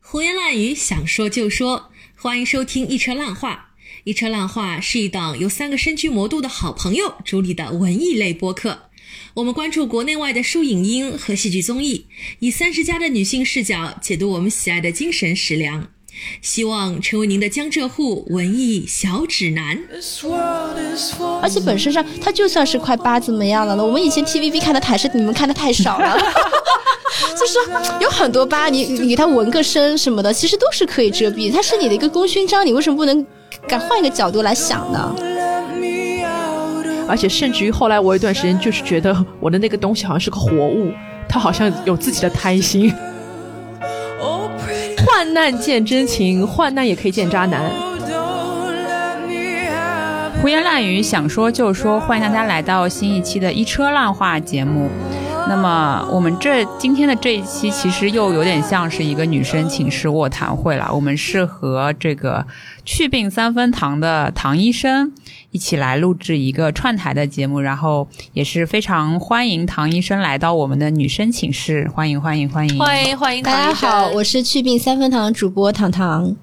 胡言乱语，想说就说。欢迎收听《一车烂话》。《一车烂话》是一档由三个身居魔都的好朋友主理的文艺类播客。我们关注国内外的书影音和戏剧综艺，以三十加的女性视角解读我们喜爱的精神食粮。希望成为您的江浙沪文艺小指南。而且本身上，它就算是块疤怎么样了呢？我们以前 TVB 看的台是你们看的太少了，就是有很多疤，你你给它纹个身什么的，其实都是可以遮蔽。它是你的一个功勋章，你为什么不能敢换一个角度来想呢？而且甚至于后来，我有一段时间就是觉得我的那个东西好像是个活物，它好像有自己的胎心。患难见真情，患难也可以见渣男。胡言乱语，想说就说，欢迎大家来到新一期的一车烂话节目。那么我们这今天的这一期，其实又有点像是一个女生寝室卧谈会了。我们是和这个去病三分糖的唐医生一起来录制一个串台的节目，然后也是非常欢迎唐医生来到我们的女生寝室，欢迎欢迎欢迎欢迎欢迎！大家好，我是去病三分糖主播糖糖。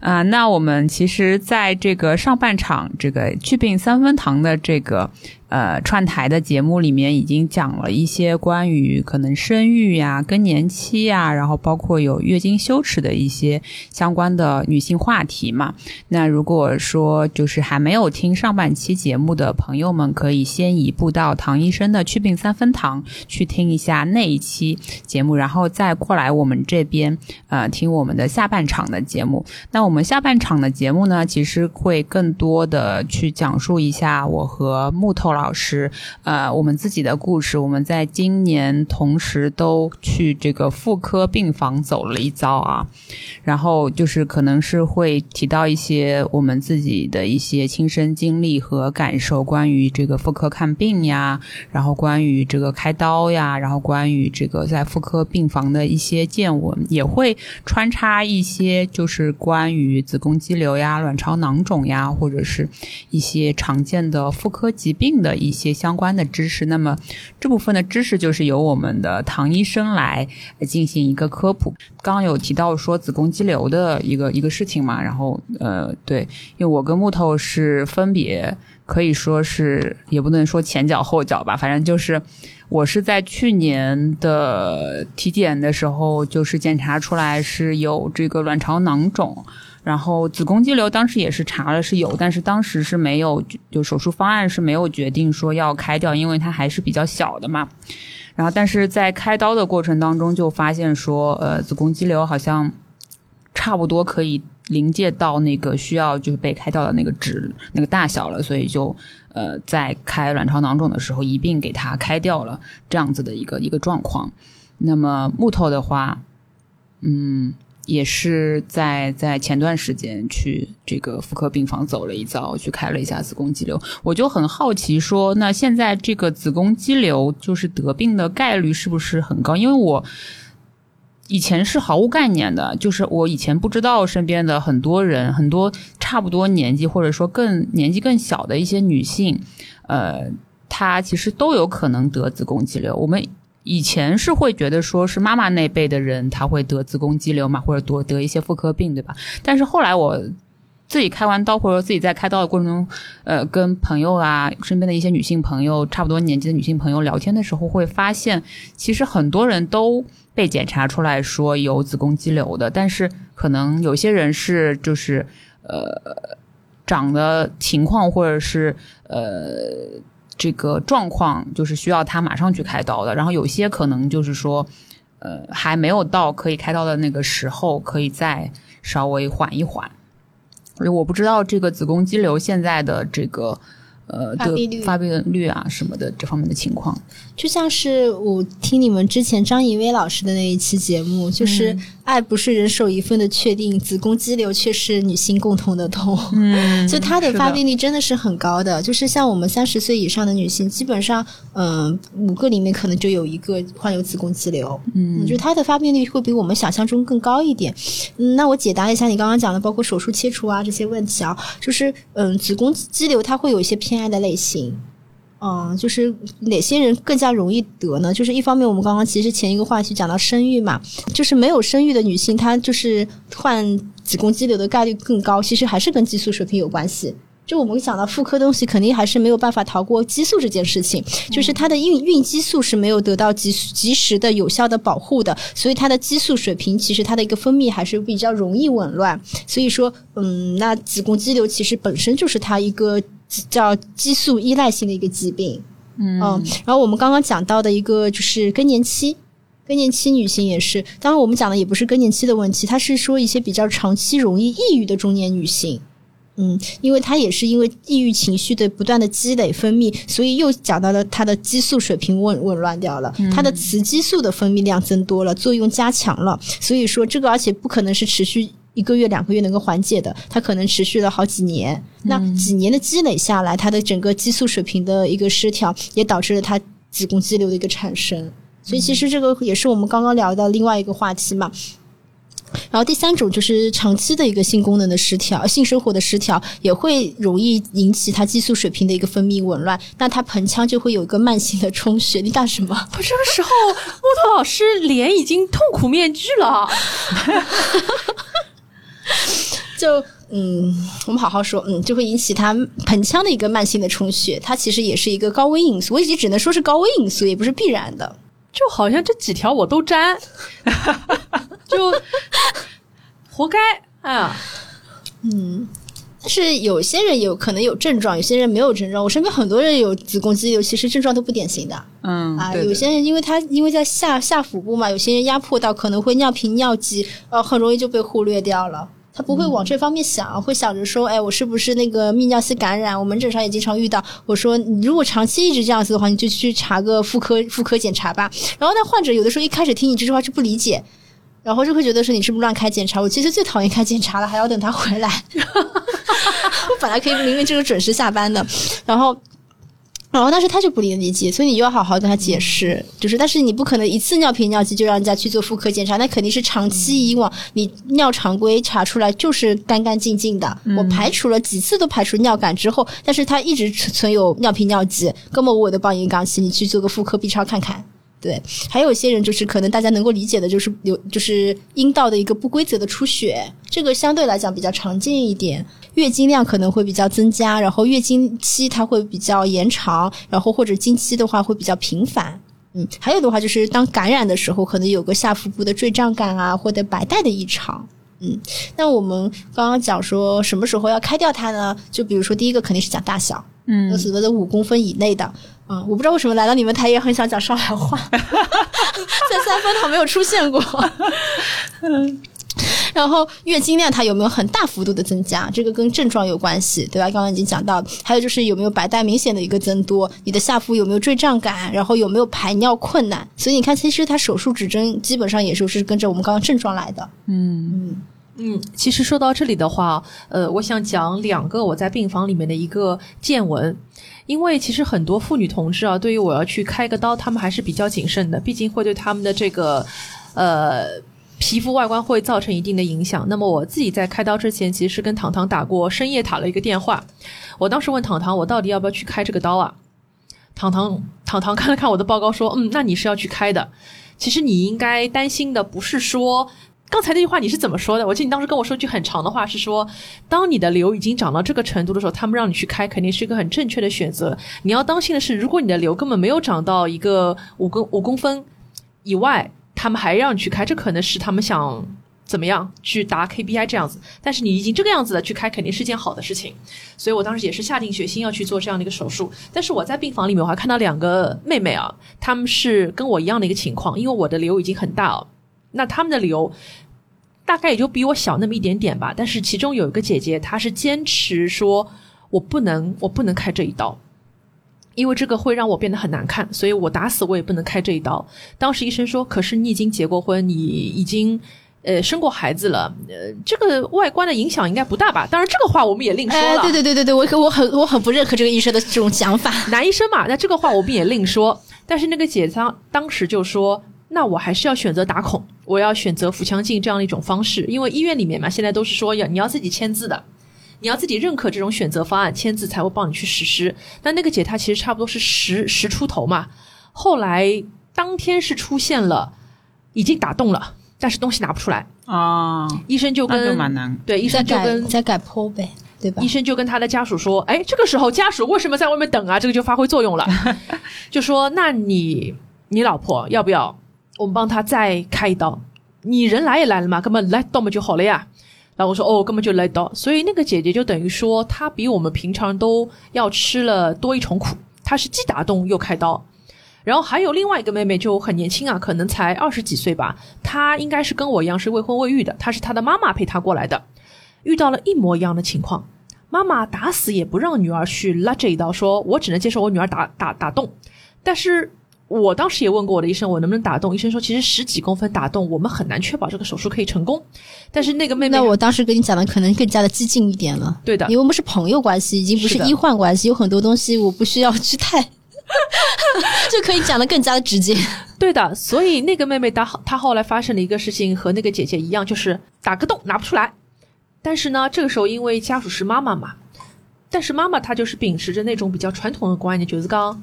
啊，那我们其实在这个上半场，这个去病三分糖的这个。呃，串台的节目里面已经讲了一些关于可能生育呀、更年期呀，然后包括有月经羞耻的一些相关的女性话题嘛。那如果说就是还没有听上半期节目的朋友们，可以先移步到唐医生的祛病三分堂去听一下那一期节目，然后再过来我们这边呃听我们的下半场的节目。那我们下半场的节目呢，其实会更多的去讲述一下我和木头老。老师，呃，我们自己的故事，我们在今年同时都去这个妇科病房走了一遭啊，然后就是可能是会提到一些我们自己的一些亲身经历和感受，关于这个妇科看病呀，然后关于这个开刀呀，然后关于这个在妇科病房的一些见闻，也会穿插一些就是关于子宫肌瘤呀、卵巢囊肿呀，或者是一些常见的妇科疾病的。一些相关的知识，那么这部分的知识就是由我们的唐医生来进行一个科普。刚刚有提到说子宫肌瘤的一个一个事情嘛，然后呃，对，因为我跟木头是分别可以说是也不能说前脚后脚吧，反正就是我是在去年的体检的时候，就是检查出来是有这个卵巢囊肿。然后子宫肌瘤当时也是查了是有，但是当时是没有就手术方案是没有决定说要开掉，因为它还是比较小的嘛。然后但是在开刀的过程当中就发现说，呃，子宫肌瘤好像差不多可以临界到那个需要就是被开掉的那个值那个大小了，所以就呃在开卵巢囊肿的时候一并给它开掉了这样子的一个一个状况。那么木头的话，嗯。也是在在前段时间去这个妇科病房走了一遭，去开了一下子宫肌瘤。我就很好奇，说那现在这个子宫肌瘤就是得病的概率是不是很高？因为我以前是毫无概念的，就是我以前不知道身边的很多人，很多差不多年纪或者说更年纪更小的一些女性，呃，她其实都有可能得子宫肌瘤。我们。以前是会觉得说是妈妈那辈的人他会得子宫肌瘤嘛，或者多得一些妇科病，对吧？但是后来我自己开完刀，或者说自己在开刀的过程中，呃，跟朋友啊，身边的一些女性朋友，差不多年纪的女性朋友聊天的时候，会发现其实很多人都被检查出来说有子宫肌瘤的，但是可能有些人是就是呃长的情况，或者是呃。这个状况就是需要他马上去开刀的，然后有些可能就是说，呃，还没有到可以开刀的那个时候，可以再稍微缓一缓。我不知道这个子宫肌瘤现在的这个。呃，发病率、发病率啊什么的这方面的情况，就像是我听你们之前张怡薇老师的那一期节目，就是爱不是人手一份的确定，子宫肌瘤却是女性共同的痛。嗯，就它的发病率真的是很高的，就是像我们三十岁以上的女性，基本上，嗯，五个里面可能就有一个患有子宫肌瘤。嗯，就它的发病率会比我们想象中更高一点。嗯，那我解答一下你刚刚讲的，包括手术切除啊这些问题啊，就是嗯，子宫肌瘤它会有一些偏。偏爱的类型，嗯，就是哪些人更加容易得呢？就是一方面，我们刚刚其实前一个话题讲到生育嘛，就是没有生育的女性，她就是患子宫肌瘤的概率更高，其实还是跟激素水平有关系。就我们讲到妇科东西，肯定还是没有办法逃过激素这件事情，就是她的孕孕激素是没有得到及及时的有效的保护的，所以它的激素水平其实它的一个分泌还是比较容易紊乱。所以说，嗯，那子宫肌瘤其实本身就是它一个叫激素依赖性的一个疾病。嗯，然后我们刚刚讲到的一个就是更年期，更年期女性也是，当然我们讲的也不是更年期的问题，它是说一些比较长期容易抑郁的中年女性。嗯，因为她也是因为抑郁情绪的不断的积累分泌，所以又讲到了她的激素水平紊紊乱掉了，她的雌激素的分泌量增多了，作用加强了。所以说这个而且不可能是持续一个月两个月能够缓解的，它可能持续了好几年。那几年的积累下来，它的整个激素水平的一个失调，也导致了它子宫肌瘤的一个产生。所以其实这个也是我们刚刚聊到另外一个话题嘛。然后第三种就是长期的一个性功能的失调，性生活的失调也会容易引起它激素水平的一个分泌紊乱，那它盆腔就会有一个慢性的充血。你干什么？我这个时候木头老师脸已经痛苦面具了。就嗯，我们好好说，嗯，就会引起他盆腔的一个慢性的充血，它其实也是一个高危因素。我已经只能说是高危因素，也不是必然的。就好像这几条我都沾，就活该啊！嗯，但是有些人有可能有症状，有些人没有症状。我身边很多人有子宫肌瘤，其实症状都不典型的。嗯啊，有些人因为他因为在下下腹部嘛，有些人压迫到可能会尿频尿急，呃，很容易就被忽略掉了。他不会往这方面想，会想着说，哎，我是不是那个泌尿系感染？我门诊上也经常遇到。我说，你如果长期一直这样子的话，你就去查个妇科妇科检查吧。然后那患者有的时候一开始听你这句话就不理解，然后就会觉得说你是不是乱开检查？我其实最讨厌开检查了，还要等他回来。我本来可以明明就是准时下班的，然后。然后，但是他就不理理解，所以你就要好好跟他解释，就是，但是你不可能一次尿频尿急就让人家去做妇科检查，那肯定是长期以往你尿常规查出来就是干干净净的，我排除了几次都排除尿感之后，但是他一直存有尿频尿急，根本我的帮你杠起，你去做个妇科 B 超看看。对，还有一些人就是可能大家能够理解的，就是有就是阴道的一个不规则的出血，这个相对来讲比较常见一点。月经量可能会比较增加，然后月经期它会比较延长，然后或者经期的话会比较频繁。嗯，还有的话就是当感染的时候，可能有个下腹部的坠胀感啊，或者白带的异常。嗯，那我们刚刚讲说什么时候要开掉它呢？就比如说第一个肯定是讲大小，嗯，所谓的五公分以内的。嗯，我不知道为什么来到你们台也很想讲上海话，在三分堂没有出现过。嗯，然后月经量它有没有很大幅度的增加？这个跟症状有关系，对吧？刚刚已经讲到，还有就是有没有白带明显的一个增多？你的下腹有没有坠胀感？然后有没有排尿困难？所以你看，其实它手术指征基本上也是是跟着我们刚刚症状来的。嗯嗯嗯。其实说到这里的话，呃，我想讲两个我在病房里面的一个见闻。因为其实很多妇女同志啊，对于我要去开个刀，他们还是比较谨慎的，毕竟会对他们的这个呃皮肤外观会造成一定的影响。那么我自己在开刀之前，其实是跟糖糖打过深夜打了一个电话。我当时问糖糖，我到底要不要去开这个刀啊？糖糖糖糖看了看我的报告，说：“嗯，那你是要去开的。其实你应该担心的不是说。”刚才那句话你是怎么说的？我记得你当时跟我说句很长的话，是说，当你的瘤已经长到这个程度的时候，他们让你去开，肯定是一个很正确的选择。你要当心的是，如果你的瘤根本没有长到一个五公五公分以外，他们还让你去开，这可能是他们想怎么样去达 KPI 这样子。但是你已经这个样子了，去开肯定是件好的事情。所以我当时也是下定决心要去做这样的一个手术。但是我在病房里面，我还看到两个妹妹啊，她们是跟我一样的一个情况，因为我的瘤已经很大了，那他们的瘤。大概也就比我小那么一点点吧，但是其中有一个姐姐，她是坚持说，我不能，我不能开这一刀，因为这个会让我变得很难看，所以我打死我也不能开这一刀。当时医生说，可是你已经结过婚，你已经呃生过孩子了，呃，这个外观的影响应该不大吧？当然，这个话我们也另说了。对对对对对，我我很我很不认可这个医生的这种想法，男医生嘛，那这个话我们也另说。但是那个姐当当时就说。那我还是要选择打孔，我要选择腹腔镜这样的一种方式，因为医院里面嘛，现在都是说要你要自己签字的，你要自己认可这种选择方案，签字才会帮你去实施。但那个姐她其实差不多是十十出头嘛，后来当天是出现了，已经打洞了，但是东西拿不出来，啊，医生就跟蛮难。对医生就跟在改剖呗，对吧医？生就跟他的家属说：“哎，这个时候家属为什么在外面等啊？这个就发挥作用了，就说那你你老婆要不要我们帮她再开一刀？你人来也来了嘛，根本来刀嘛就好了呀。”然后我说：“哦，根本就来刀。”所以那个姐姐就等于说，她比我们平常都要吃了多一重苦，她是既打洞又开刀。然后还有另外一个妹妹就很年轻啊，可能才二十几岁吧，她应该是跟我一样是未婚未育的，她是她的妈妈陪她过来的。遇到了一模一样的情况，妈妈打死也不让女儿去拉这一刀，说我只能接受我女儿打打打洞。但是我当时也问过我的医生，我能不能打洞？医生说其实十几公分打洞，我们很难确保这个手术可以成功。但是那个妹妹，那我当时跟你讲的可能更加的激进一点了。对的因为我们是朋友关系，已经不是医患关系，有很多东西我不需要去太，就可以讲的更加的直接。对的，所以那个妹妹她她后来发生了一个事情，和那个姐姐一样，就是打个洞拿不出来。但是呢，这个时候因为家属是妈妈嘛，但是妈妈她就是秉持着那种比较传统的观念，就是讲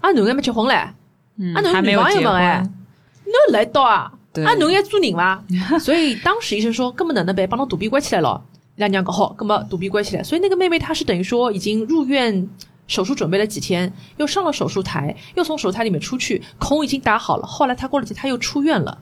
啊，侬还没结婚嘞，嗯啊，侬还没有女朋友结们哎婚，，侬来到啊，对啊，侬也做人伐？所以当时医生说，根本哪能办，帮侬肚皮关起来了。伊拉娘讲好，根本肚皮关起来。所以那个妹妹她是等于说已经入院手术准备了几天，又上了手术台，又从手术台里面出去，孔已经打好了。后来她过了几天，她又出院了。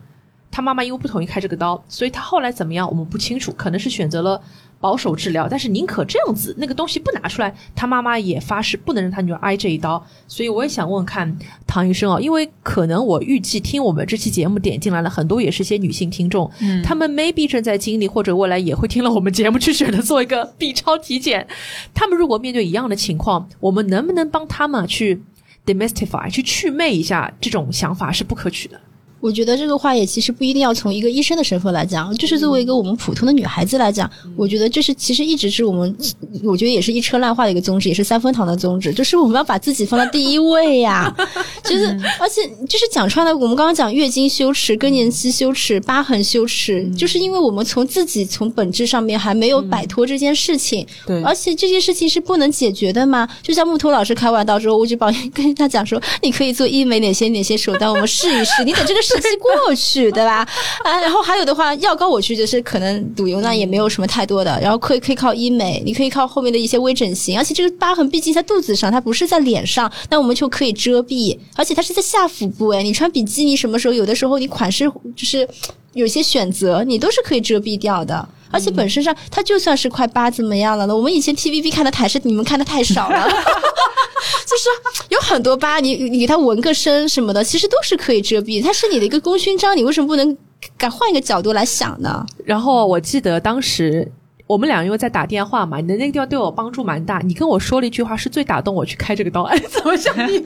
她妈妈因为不同意开这个刀，所以她后来怎么样，我们不清楚，可能是选择了保守治疗，但是宁可这样子，那个东西不拿出来，他妈妈也发誓不能让他女儿挨这一刀。所以我也想问问看唐医生啊，因为可能我预计听我们这期节目点进来了很多也是些女性听众，嗯，她们 maybe 正在经历或者未来也会听了我们节目去选择做一个 B 超体检，他们如果面对一样的情况，我们能不能帮他们去 demystify 去祛魅一下这种想法是不可取的。我觉得这个话也其实不一定要从一个医生的身份来讲，就是作为一个我们普通的女孩子来讲，我觉得这是其实一直是我们，我觉得也是一车烂话的一个宗旨，也是三分堂的宗旨，就是我们要把自己放在第一位呀、就是而且就是讲穿了，我们刚刚讲月经羞耻、更年期羞耻、疤痕羞耻，就是因为我们从自己从本质上面还没有摆脱这件事情，对而且这件事情是不能解决的嘛。就像木头老师开完刀之后，我就帮跟他讲说，你可以做医美哪些哪些手段，我们试一试。你等这个过去，对吧？啊，然后还有的话，药膏我去就是可能赌油呢也没有什么太多的，然后可以可以靠医美，你可以靠后面的一些微整形，而且这个疤痕毕竟在肚子上，它不是在脸上，那我们就可以遮蔽，而且它是在下腹部，哎，你穿比基尼什么时候有的时候你款式就是有些选择，你都是可以遮蔽掉的。而且本身上，它就算是块疤怎么样了呢？我们以前 TVB 看的台是你们看的太少了，就是有很多疤，你你给它纹个身什么的，其实都是可以遮蔽，它是你的一个功勋章，你为什么不能敢换一个角度来想呢？然后我记得当时我们俩因为在打电话嘛，你的那个地方对我帮助蛮大。你跟我说了一句话，是最打动我去开这个刀。哎，怎么像你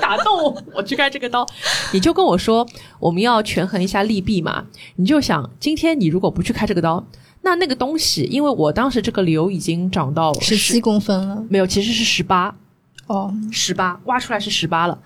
打动我我去开这个刀？你就跟我说我们要权衡一下利弊嘛。你就想，今天你如果不去开这个刀，那那个东西，因为我当时这个瘤已经长到十七公分了，没有，其实是十八，哦，十八挖出来是十八了。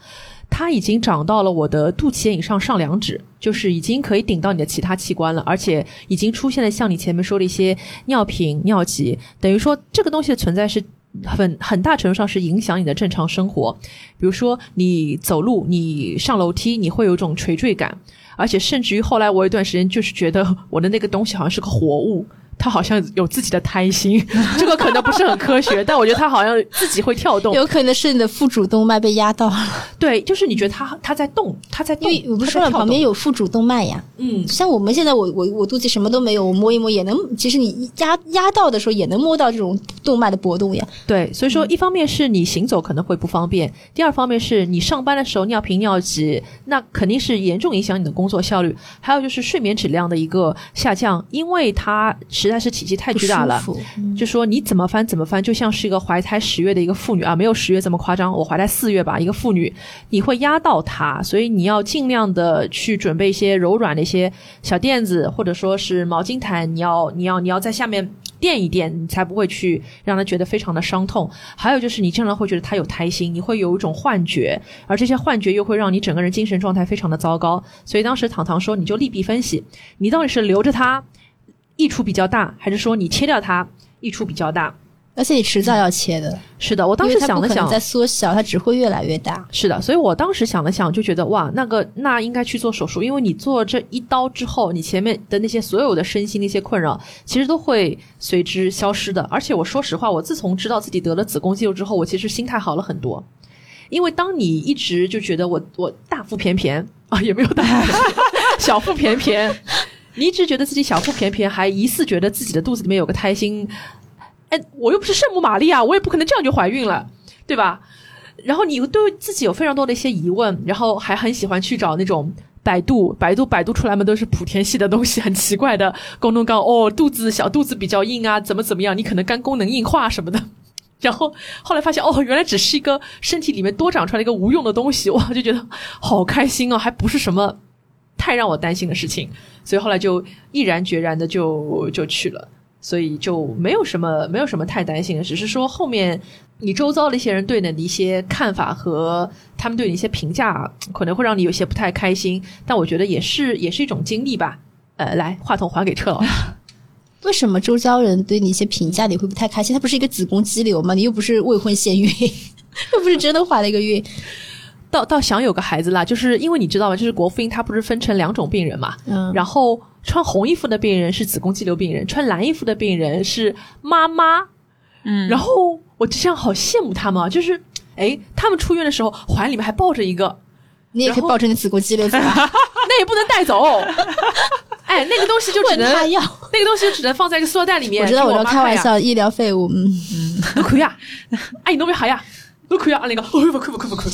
它已经长到了我的肚脐眼以上上两指，就是已经可以顶到你的其他器官了，而且已经出现了像你前面说的一些尿频、尿急，等于说这个东西的存在是很很大程度上是影响你的正常生活。比如说你走路、你上楼梯，你会有一种垂坠感，而且甚至于后来我有一段时间就是觉得我的那个东西好像是个活物。它好像有自己的胎心，这个可能不是很科学，但我觉得他好像自己会跳动。有可能是你的腹主动脉被压到了，对，就是你觉得他他在动，他在动，因为我不是说了旁边有腹主动脉呀。嗯，像我们现在我我我肚子什么都没有，我摸一摸也能，其实你压压到的时候也能摸到这种动脉的波动呀。对，所以说一方面是你行走可能会不方便，第二方面是你上班的时候尿频尿急，那肯定是严重影响你的工作效率。还有就是睡眠质量的一个下降，因为它实在是体积太巨大了。就说你怎么翻怎么翻，就像是一个怀胎十月的一个妇女啊，没有十月这么夸张，我怀胎四月吧，一个妇女，你会压到她，所以你要尽量的去准备一些柔软的一些小垫子，或者说是毛巾毯，你要你要你要在下面垫一垫，你才不会去让她觉得非常的伤痛。还有就是你经常会觉得她有胎心，你会有一种幻觉，而这些幻觉又会让你整个人精神状态非常的糟糕。所以当时糖糖说，你就利弊分析，你到底是留着它。益处比较大，还是说你切掉它益处比较大？而且你迟早要切的。是的，我当时想了想，在缩小，它只会越来越大。是的，所以我当时想了想，就觉得哇，那个那应该去做手术，因为你做这一刀之后，你前面的那些所有的身心那些困扰，其实都会随之消失的。而且我说实话，我自从知道自己得了子宫肌瘤之后，我其实心态好了很多。因为当你一直就觉得我我大腹便便啊，也没有大 小腹便便，你一直觉得自己小腹便便，还疑似觉得自己的肚子里面有个胎心。哎，我又不是圣母玛利亚，我也不可能这样就怀孕了，对吧？然后你对自己有非常多的一些疑问，然后还很喜欢去找那种百度，百度百度出来嘛都是莆田系的东西，很奇怪的功能刚哦，肚子小肚子比较硬啊，怎么怎么样？你可能肝功能硬化什么的。然后后来发现哦，原来只是一个身体里面多长出来一个无用的东西，哇，就觉得好开心哦，还不是什么太让我担心的事情，所以后来就毅然决然的就就去了。所以就没有什么没有什么太担心的，只是说后面你周遭的一些人对你的一些看法和他们对你一些评价，可能会让你有些不太开心。但我觉得也是也是一种经历吧。呃，来，话筒还给车老师。为什么周遭人对你一些评价你会不太开心？他不是一个子宫肌瘤吗？你又不是未婚先孕，又不是真的怀了一个孕。倒倒想有个孩子啦，就是因为你知道吗？就是国妇婴它不是分成两种病人嘛，嗯，然后穿红衣服的病人是子宫肌瘤病人，穿蓝衣服的病人是妈妈，嗯，然后我就这样好羡慕他们，啊，就是哎，他们出院的时候怀里面还抱着一个，你也可以抱着你子宫肌瘤走，那也不能带走，哎，那个东西就只能要，那个东西就只能放在一个塑料袋里面。我知道，我在开玩笑，医疗废物，嗯嗯，都可以啊，哎，你那边好呀？都可以啊，那个，哦不可不可不可，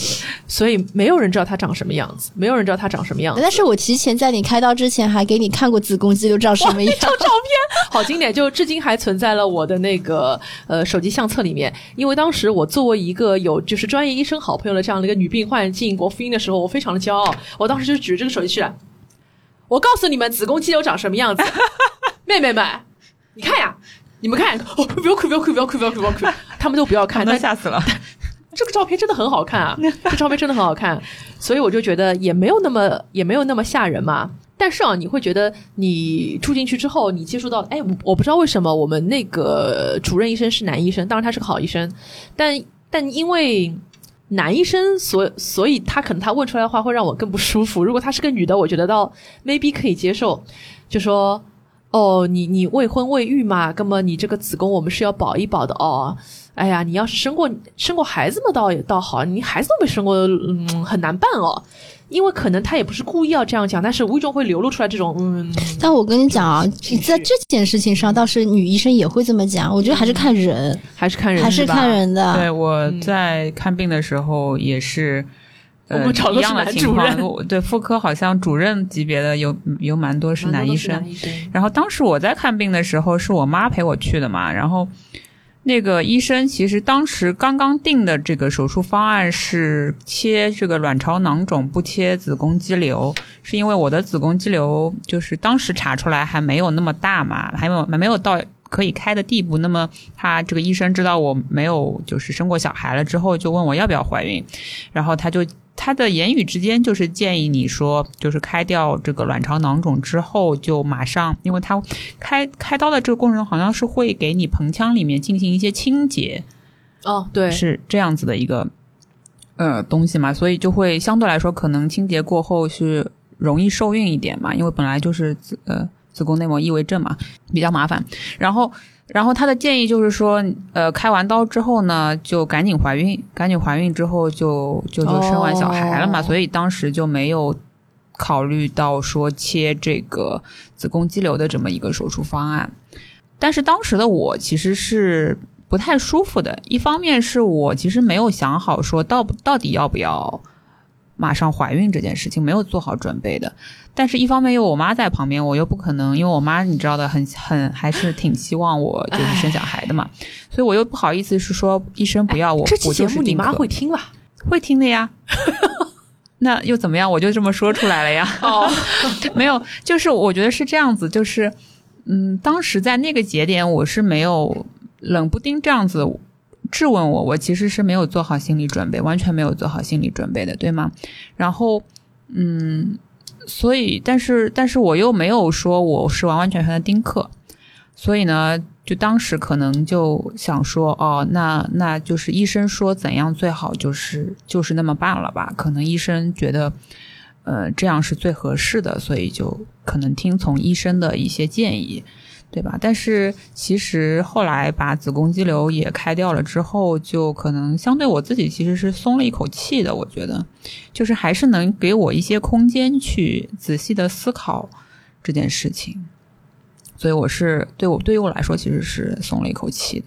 所以没有人知道他长什么样子，没有人知道他长什么样子。但是我提前在你开刀之前还给你看过子宫肌瘤长什么样，张照片，好经典，就至今还存在了我的那个呃手机相册里面。因为当时我作为一个有就是专业医生好朋友的这样的一个女病患进国妇婴的时候，我非常的骄傲。我当时就举着这个手机去了，我告诉你们子宫肌瘤长什么样子，妹妹们，你看呀，你们看，哦不要哭不要哭不要哭不要哭不要哭，他们都不要看，那吓死了。这个照片真的很好看啊！这照片真的很好看，所以我就觉得也没有那么也没有那么吓人嘛。但是啊，你会觉得你住进去之后，你接触到，哎，我不知道为什么我们那个主任医生是男医生，当然他是个好医生，但但因为男医生，所所以他可能他问出来的话会让我更不舒服。如果他是个女的，我觉得到 maybe 可以接受，就说哦，你你未婚未育嘛，那么你这个子宫我们是要保一保的哦。哎呀，你要是生过生过孩子嘛，倒也倒好。你孩子都没生过，嗯，很难办哦。因为可能他也不是故意要这样讲，但是无意中会流露出来这种嗯。但我跟你讲啊，在这件事情上，倒是女医生也会这么讲。我觉得还是看人，还是看人，还是看人的。对，我在看病的时候也是，呃，一样的情况。对，妇科好像主任级别的有有蛮多是男医生。然后当时我在看病的时候，是我妈陪我去的嘛，然后。那个医生其实当时刚刚定的这个手术方案是切这个卵巢囊肿，不切子宫肌瘤，是因为我的子宫肌瘤就是当时查出来还没有那么大嘛，还没有没有到可以开的地步。那么他这个医生知道我没有就是生过小孩了之后，就问我要不要怀孕，然后他就。他的言语之间就是建议你说，就是开掉这个卵巢囊肿之后，就马上，因为他开开刀的这个过程中，好像是会给你盆腔里面进行一些清洁，哦，对，是这样子的一个呃东西嘛，所以就会相对来说，可能清洁过后是容易受孕一点嘛，因为本来就是子呃子宫内膜异位症嘛，比较麻烦，然后。然后他的建议就是说，呃，开完刀之后呢，就赶紧怀孕，赶紧怀孕之后就就就生完小孩了嘛，所以当时就没有考虑到说切这个子宫肌瘤的这么一个手术方案。但是当时的我其实是不太舒服的，一方面是我其实没有想好说到到底要不要马上怀孕这件事情，没有做好准备的。但是，一方面有我妈在旁边，我又不可能，因为我妈你知道的，很很还是挺希望我就是生小孩的嘛，所以我又不好意思是说医生不要我。这期节目你妈会听吧？会听的呀。那又怎么样？我就这么说出来了呀。哦，没有，就是我觉得是这样子，就是嗯，当时在那个节点，我是没有冷不丁这样子质问我，我其实是没有做好心理准备，完全没有做好心理准备的，对吗？然后嗯。所以，但是，但是我又没有说我是完完全全的丁克，所以呢，就当时可能就想说，哦，那那就是医生说怎样最好，就是就是那么办了吧？可能医生觉得，呃，这样是最合适的，所以就可能听从医生的一些建议。对吧？但是其实后来把子宫肌瘤也开掉了之后，就可能相对我自己其实是松了一口气的。我觉得，就是还是能给我一些空间去仔细的思考这件事情。所以我是对我对于我来说其实是松了一口气的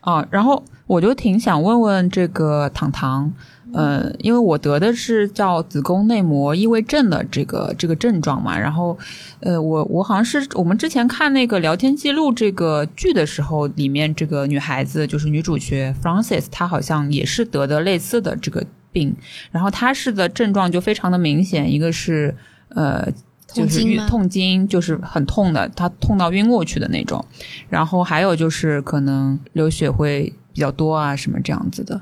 啊。然后我就挺想问问这个糖糖。呃，因为我得的是叫子宫内膜异位症的这个这个症状嘛，然后，呃，我我好像是我们之前看那个聊天记录这个剧的时候，里面这个女孩子就是女主角 f r a n c i s 她好像也是得的类似的这个病，然后她是的症状就非常的明显，一个是呃就是痛经，就是很痛的，她痛到晕过去的那种，然后还有就是可能流血会比较多啊，什么这样子的。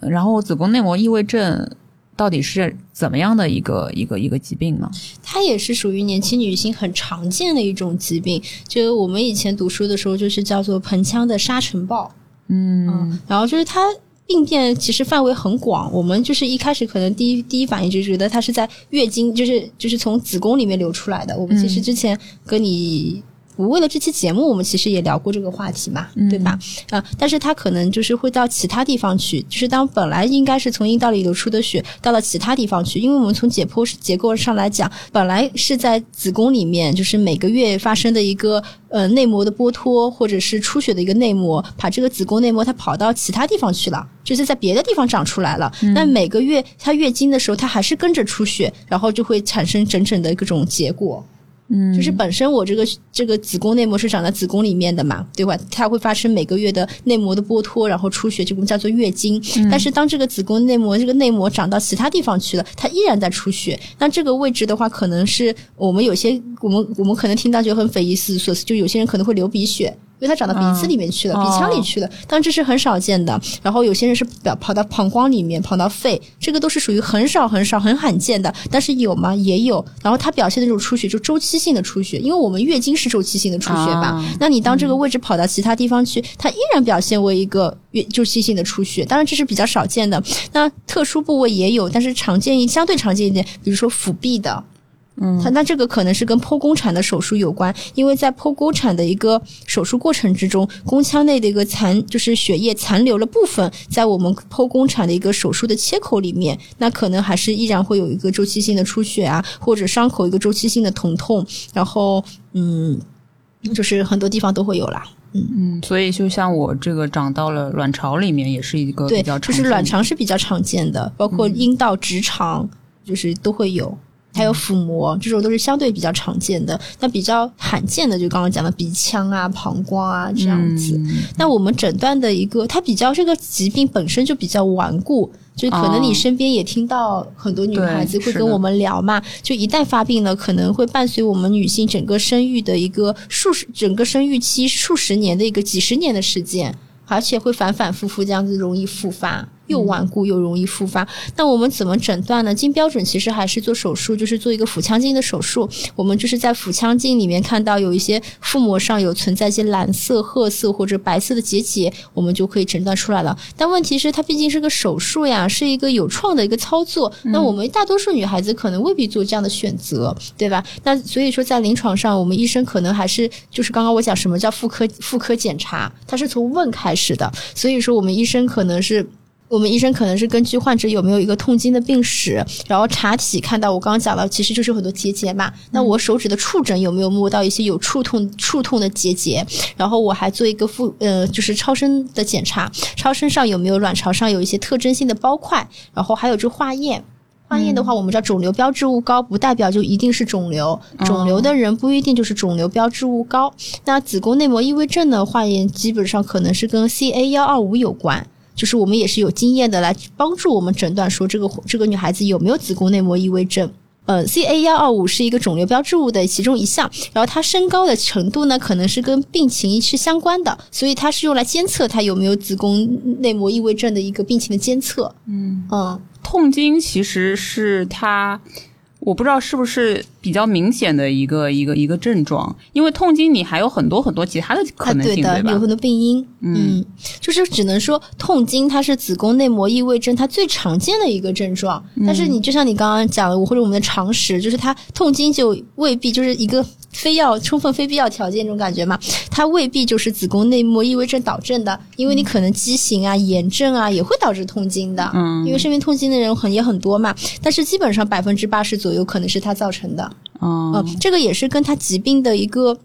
然后子宫内膜异位症到底是怎么样的一个一个一个疾病呢？它也是属于年轻女性很常见的一种疾病，就我们以前读书的时候就是叫做盆腔的沙尘暴。嗯，然后就是它病变其实范围很广，我们就是一开始可能第一第一反应就觉得它是在月经，就是就是从子宫里面流出来的。我们其实之前跟你。我为了这期节目，我们其实也聊过这个话题嘛，对吧？啊，但是它可能就是会到其他地方去，就是当本来应该是从阴道里流出的血到了其他地方去，因为我们从解剖结构上来讲，本来是在子宫里面，就是每个月发生的一个呃内膜的剥脱或者是出血的一个内膜，把这个子宫内膜它跑到其他地方去了，就是在别的地方长出来了。那每个月它月经的时候，它还是跟着出血，然后就会产生整整的各种结果。嗯，就是本身我这个这个子宫内膜是长在子宫里面的嘛，对吧？它会发生每个月的内膜的剥脱，然后出血，这我们叫做月经。但是当这个子宫内膜这个内膜长到其他地方去了，它依然在出血。那这个位置的话，可能是我们有些我们我们可能听到就很匪夷所思，就有些人可能会流鼻血。因为它长到鼻子里面去了，鼻腔里去了，但这是很少见的。然后有些人是表跑到膀胱里面，跑到肺，这个都是属于很少很少很罕见的。但是有吗？也有。然后它表现的这种出血就周期性的出血，因为我们月经是周期性的出血吧？那你当这个位置跑到其他地方去，它依然表现为一个月周期性的出血。当然这是比较少见的。那特殊部位也有，但是常见一相对常见一点，比如说腹壁的。嗯，它那这个可能是跟剖宫产的手术有关，因为在剖宫产的一个手术过程之中，宫腔内的一个残就是血液残留了部分，在我们剖宫产的一个手术的切口里面，那可能还是依然会有一个周期性的出血啊，或者伤口一个周期性的疼痛，然后嗯，就是很多地方都会有啦。嗯嗯，所以就像我这个长到了卵巢里面，也是一个比较就是卵巢是比较常见的，包括阴道直肠就是都会有。还有腹膜，这种都是相对比较常见的。那比较罕见的，就刚刚讲的鼻腔啊、膀胱啊这样子。那我们诊断的一个，它比较这个疾病本身就比较顽固，就可能你身边也听到很多女孩子会跟我们聊嘛。就一旦发病了，可能会伴随我们女性整个生育的一个数十、整个生育期数十年的一个几十年的时间，而且会反反复复这样子，容易复发。又顽固又容易复发，那我们怎么诊断呢？经标准其实还是做手术，就是做一个腹腔镜的手术。我们就是在腹腔镜里面看到有一些腹膜上有存在一些蓝色、褐色或者白色的结节，我们就可以诊断出来了。但问题是，它毕竟是个手术呀，是一个有创的一个操作。那我们大多数女孩子可能未必做这样的选择，对吧？那所以说，在临床上，我们医生可能还是就是刚刚我讲什么叫妇科妇科检查，它是从问开始的。所以说，我们医生可能是。我们医生可能是根据患者有没有一个痛经的病史，然后查体看到我刚刚讲了，其实就是很多结节嘛。那我手指的触诊有没有摸到一些有触痛触痛的结节？然后我还做一个腹呃就是超声的检查，超声上有没有卵巢上有一些特征性的包块？然后还有就化验，化验的话，我们知道肿瘤标志物高不代表就一定是肿瘤，肿瘤的人不一定就是肿瘤标志物高。那子宫内膜异位症的化验基本上可能是跟 CA 幺二五有关。就是我们也是有经验的来帮助我们诊断说这个这个女孩子有没有子宫内膜异位症。呃，CA 幺二五是一个肿瘤标志物的其中一项，然后它升高的程度呢，可能是跟病情是相关的，所以它是用来监测它有没有子宫内膜异位症的一个病情的监测。嗯嗯，痛经其实是它。我不知道是不是比较明显的一个一个一个症状，因为痛经你还有很多很多其他的可能性，啊、对的，吧？有很多病因，嗯，就是只能说痛经它是子宫内膜异位症它最常见的一个症状，但是你就像你刚刚讲的，或者我们的常识，就是它痛经就未必就是一个非要充分非必要条件这种感觉嘛，它未必就是子宫内膜异位症导致的，因为你可能畸形啊、炎症啊也会导致痛经的，嗯，因为身边痛经的人很也很多嘛，但是基本上百分之八十左右可能是它造成的。嗯，呃，这个也是跟他疾病的一个。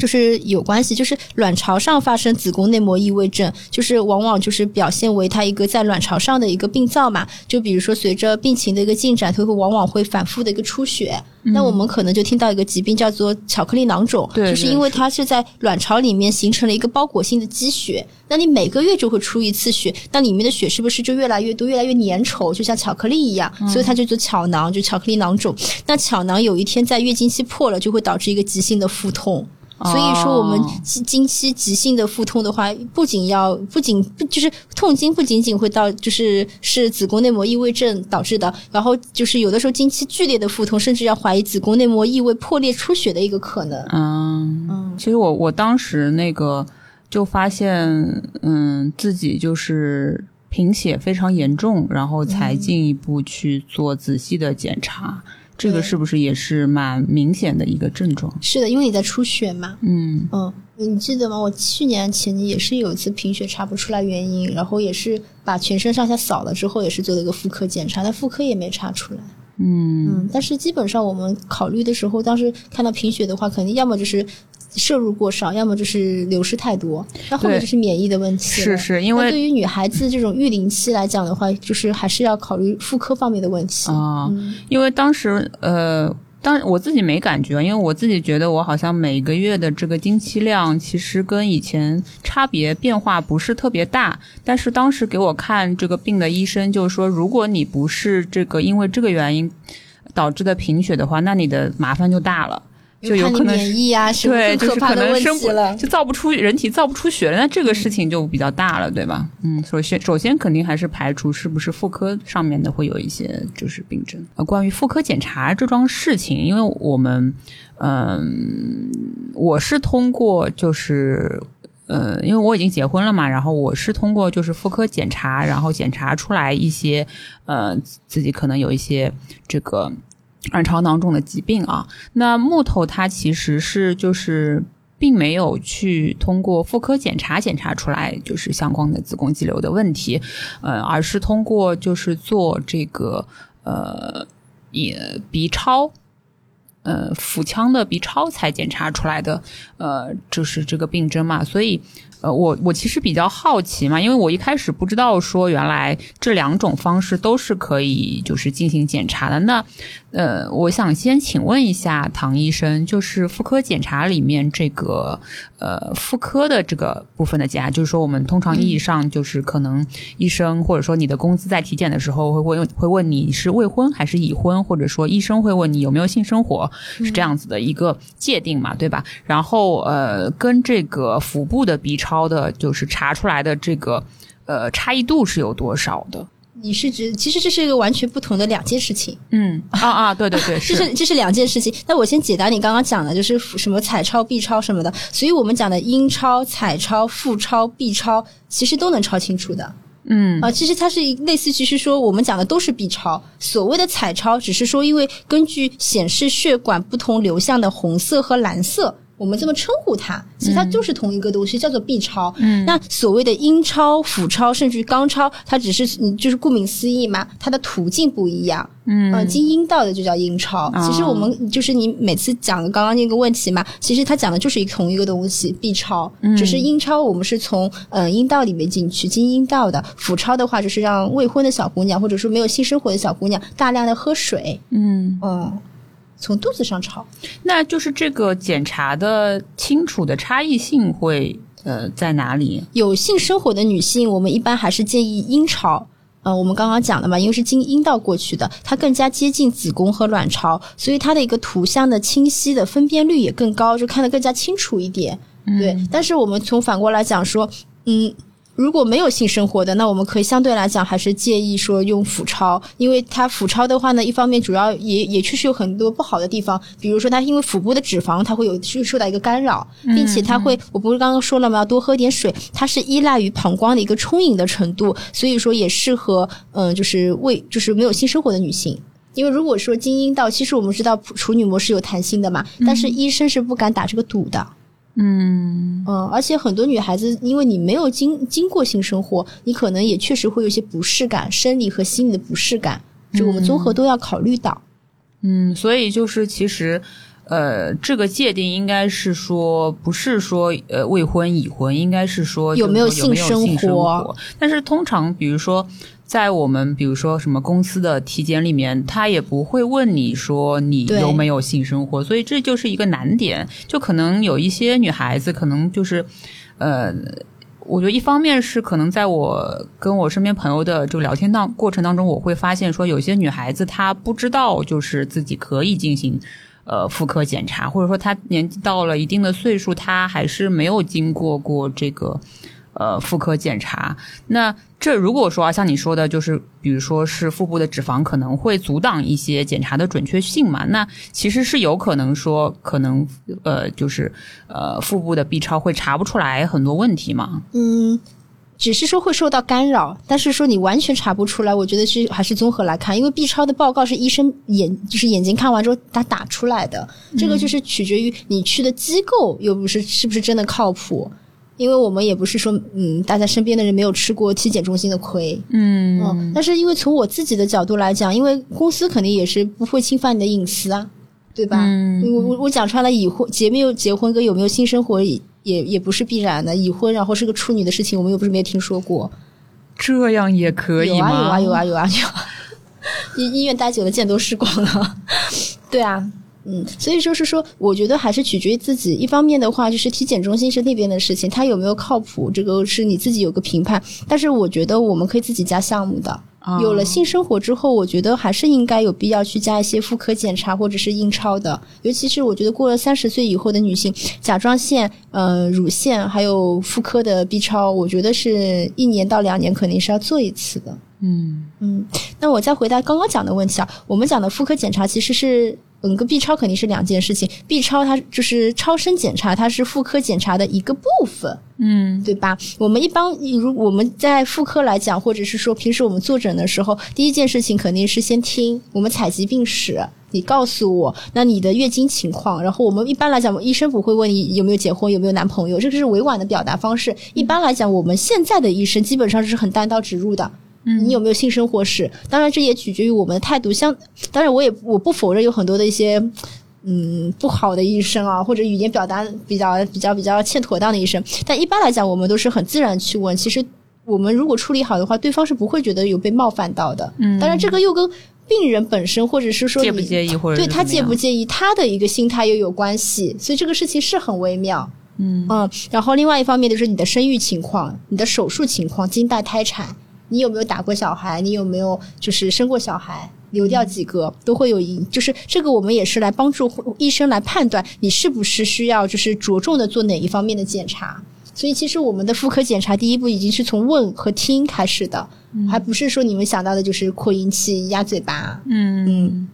就是有关系，就是卵巢上发生子宫内膜异位症，就是往往就是表现为它一个在卵巢上的一个病灶嘛。就比如说随着病情的一个进展，它会往往会反复的一个出血。那我们可能就听到一个疾病叫做巧克力囊肿，对就是因为它是在卵巢里面形成了一个包裹性的积血。那你每个月就会出一次血，那里面的血是不是就越来越多、越来越粘稠，就像巧克力一样？所以它就做巧囊，就巧克力囊肿。那巧囊有一天在月经期破了，就会导致一个急性的腹痛。所以说，我们经经期急性的腹痛的话，不仅要不仅就是痛经，不仅仅会到就是是子宫内膜异位症导致的，然后就是有的时候经期剧烈的腹痛，甚至要怀疑子宫内膜异位破裂出血的一个可能。嗯嗯，其实我我当时那个就发现，嗯，自己就是贫血非常严重，然后才进一步去做仔细的检查。这个是不是也是蛮明显的一个症状？是的，因为你在出血嘛。嗯嗯，你记得吗？我去年前年也是有一次贫血查不出来原因，然后也是把全身上下扫了之后，也是做了一个妇科检查，但妇科也没查出来。嗯嗯，但是基本上我们考虑的时候，当时看到贫血的话，肯定要么就是摄入过少，要么就是流失太多，那后面就是免疫的问题。是是，因为对于女孩子这种育龄期来讲的话，就是还是要考虑妇科方面的问题啊。嗯、因为当时呃。当我自己没感觉，因为我自己觉得我好像每个月的这个经期量其实跟以前差别变化不是特别大。但是当时给我看这个病的医生就说，如果你不是这个因为这个原因导致的贫血的话，那你的麻烦就大了。就有可能免疫啊，对，就是可能生不就造不出人体造不出血了，那这个事情就比较大了，对吧？嗯，首先首先肯定还是排除是不是妇科上面的会有一些就是病症。呃，关于妇科检查这桩事情，因为我们嗯，我是通过就是呃，因为我已经结婚了嘛，然后我是通过就是妇科检查，然后检查出来一些呃自己可能有一些这个。卵巢囊肿的疾病啊，那木头它其实是就是并没有去通过妇科检查检查出来就是相关的子宫肌瘤的问题，呃，而是通过就是做这个呃也 B 超，呃腹腔的 B 超才检查出来的，呃，就是这个病症嘛，所以。呃，我我其实比较好奇嘛，因为我一开始不知道说原来这两种方式都是可以就是进行检查的。那呃，我想先请问一下唐医生，就是妇科检查里面这个呃妇科的这个部分的检查，就是说我们通常意义上就是可能医生或者说你的公司在体检的时候会问会问你是未婚还是已婚，或者说医生会问你有没有性生活，是这样子的一个界定嘛，对吧？然后呃，跟这个腹部的 B 超。超的，就是查出来的这个呃差异度是有多少的？你是指，其实这是一个完全不同的两件事情。嗯啊啊，对对对，这是这是两件事情。那我先解答你刚刚讲的，就是什么彩超、B 超什么的。所以我们讲的阴超、彩超、腹超、B 超，其实都能超清楚的。嗯啊，其实它是类似，其实说我们讲的都是 B 超。所谓的彩超，只是说因为根据显示血管不同流向的红色和蓝色。我们这么称呼它，其实它就是同一个东西，叫做 B 超。嗯，那所谓的阴超、腹超，甚至于肛超，它只是就是顾名思义嘛，它的途径不一样。嗯，呃，经阴道的就叫阴超。其实我们就是你每次讲刚刚那个问题嘛，其实它讲的就是一同一个东西，B 超。嗯，只是阴超我们是从呃阴道里面进去，经阴道的。腹超的话，就是让未婚的小姑娘或者说没有性生活的小姑娘大量的喝水。嗯嗯。从肚子上超，那就是这个检查的清楚的差异性会呃在哪里？有性生活的女性，我们一般还是建议阴超。呃，我们刚刚讲的嘛，因为是经阴道过去的，它更加接近子宫和卵巢，所以它的一个图像的清晰的分辨率也更高，就看得更加清楚一点。对，但是我们从反过来讲说，嗯。如果没有性生活的，那我们可以相对来讲还是建议说用腹超，因为它腹超的话呢，一方面主要也也确实有很多不好的地方，比如说它因为腹部的脂肪，它会有去受到一个干扰，并且它会，我不是刚刚说了吗？要多喝点水，它是依赖于膀胱的一个充盈的程度，所以说也适合嗯，就是为就是没有性生活的女性。因为如果说经阴道，其实我们知道处女膜是有弹性的嘛，但是医生是不敢打这个赌的。嗯嗯嗯，而且很多女孩子，因为你没有经经过性生活，你可能也确实会有一些不适感，生理和心理的不适感，就我们综合都要考虑到。嗯，所以就是其实，呃，这个界定应该是说，不是说呃未婚已婚，应该是说有没有性生活。但是通常，比如说。在我们比如说什么公司的体检里面，他也不会问你说你有没有性生活，所以这就是一个难点。就可能有一些女孩子，可能就是，呃，我觉得一方面是可能在我跟我身边朋友的就聊天当过程当中，我会发现说有些女孩子她不知道就是自己可以进行呃妇科检查，或者说她年纪到了一定的岁数，她还是没有经过过这个。呃，妇科检查，那这如果说啊，像你说的，就是比如说是腹部的脂肪可能会阻挡一些检查的准确性嘛？那其实是有可能说，可能呃，就是呃，腹部的 B 超会查不出来很多问题嘛？嗯，只是说会受到干扰，但是说你完全查不出来，我觉得是还是综合来看，因为 B 超的报告是医生眼就是眼睛看完之后他打出来的，这个就是取决于你去的机构又不是是不是真的靠谱。因为我们也不是说，嗯，大家身边的人没有吃过体检中心的亏，嗯。嗯，但是因为从我自己的角度来讲，因为公司肯定也是不会侵犯你的隐私啊，对吧？嗯，我我我讲穿了，已婚结没有结婚跟有没有性生活也也不是必然的，已婚然后是个处女的事情，我们又不是没有听说过，这样也可以吗？有啊有啊有啊有啊有，医医院待久了见多识广了，对啊。嗯，所以就是说，我觉得还是取决于自己。一方面的话，就是体检中心是那边的事情，它有没有靠谱，这个是你自己有个评判。但是我觉得我们可以自己加项目的。有了性生活之后，我觉得还是应该有必要去加一些妇科检查或者是印钞的。尤其是我觉得过了三十岁以后的女性，甲状腺、呃乳腺还有妇科的 B 超，我觉得是一年到两年肯定是要做一次的。嗯嗯，那我再回答刚刚讲的问题啊，我们讲的妇科检查其实是。嗯，跟 B 超肯定是两件事情。B 超它就是超声检查，它是妇科检查的一个部分，嗯，对吧？我们一般如我们在妇科来讲，或者是说平时我们坐诊的时候，第一件事情肯定是先听我们采集病史，你告诉我那你的月经情况。然后我们一般来讲，医生不会问你有没有结婚，有没有男朋友，这个是委婉的表达方式。一般来讲，我们现在的医生基本上是很单刀直入的。你有没有性生活史？当然，这也取决于我们的态度。像，当然，我也我不否认有很多的一些，嗯，不好的医生啊，或者语言表达比较比较比较欠妥当的医生。但一般来讲，我们都是很自然去问。其实，我们如果处理好的话，对方是不会觉得有被冒犯到的。嗯，当然，这个又跟病人本身，或者是说介不介意，或者对他介不介意，他的一个心态又有关系。所以这个事情是很微妙。嗯嗯，然后另外一方面就是你的生育情况、你的手术情况、经带胎产。你有没有打过小孩？你有没有就是生过小孩？流掉几个都会有影，就是这个我们也是来帮助医生来判断你是不是需要就是着重的做哪一方面的检查。所以其实我们的妇科检查第一步已经是从问和听开始的，还不是说你们想到的就是扩音器压嘴巴。嗯嗯。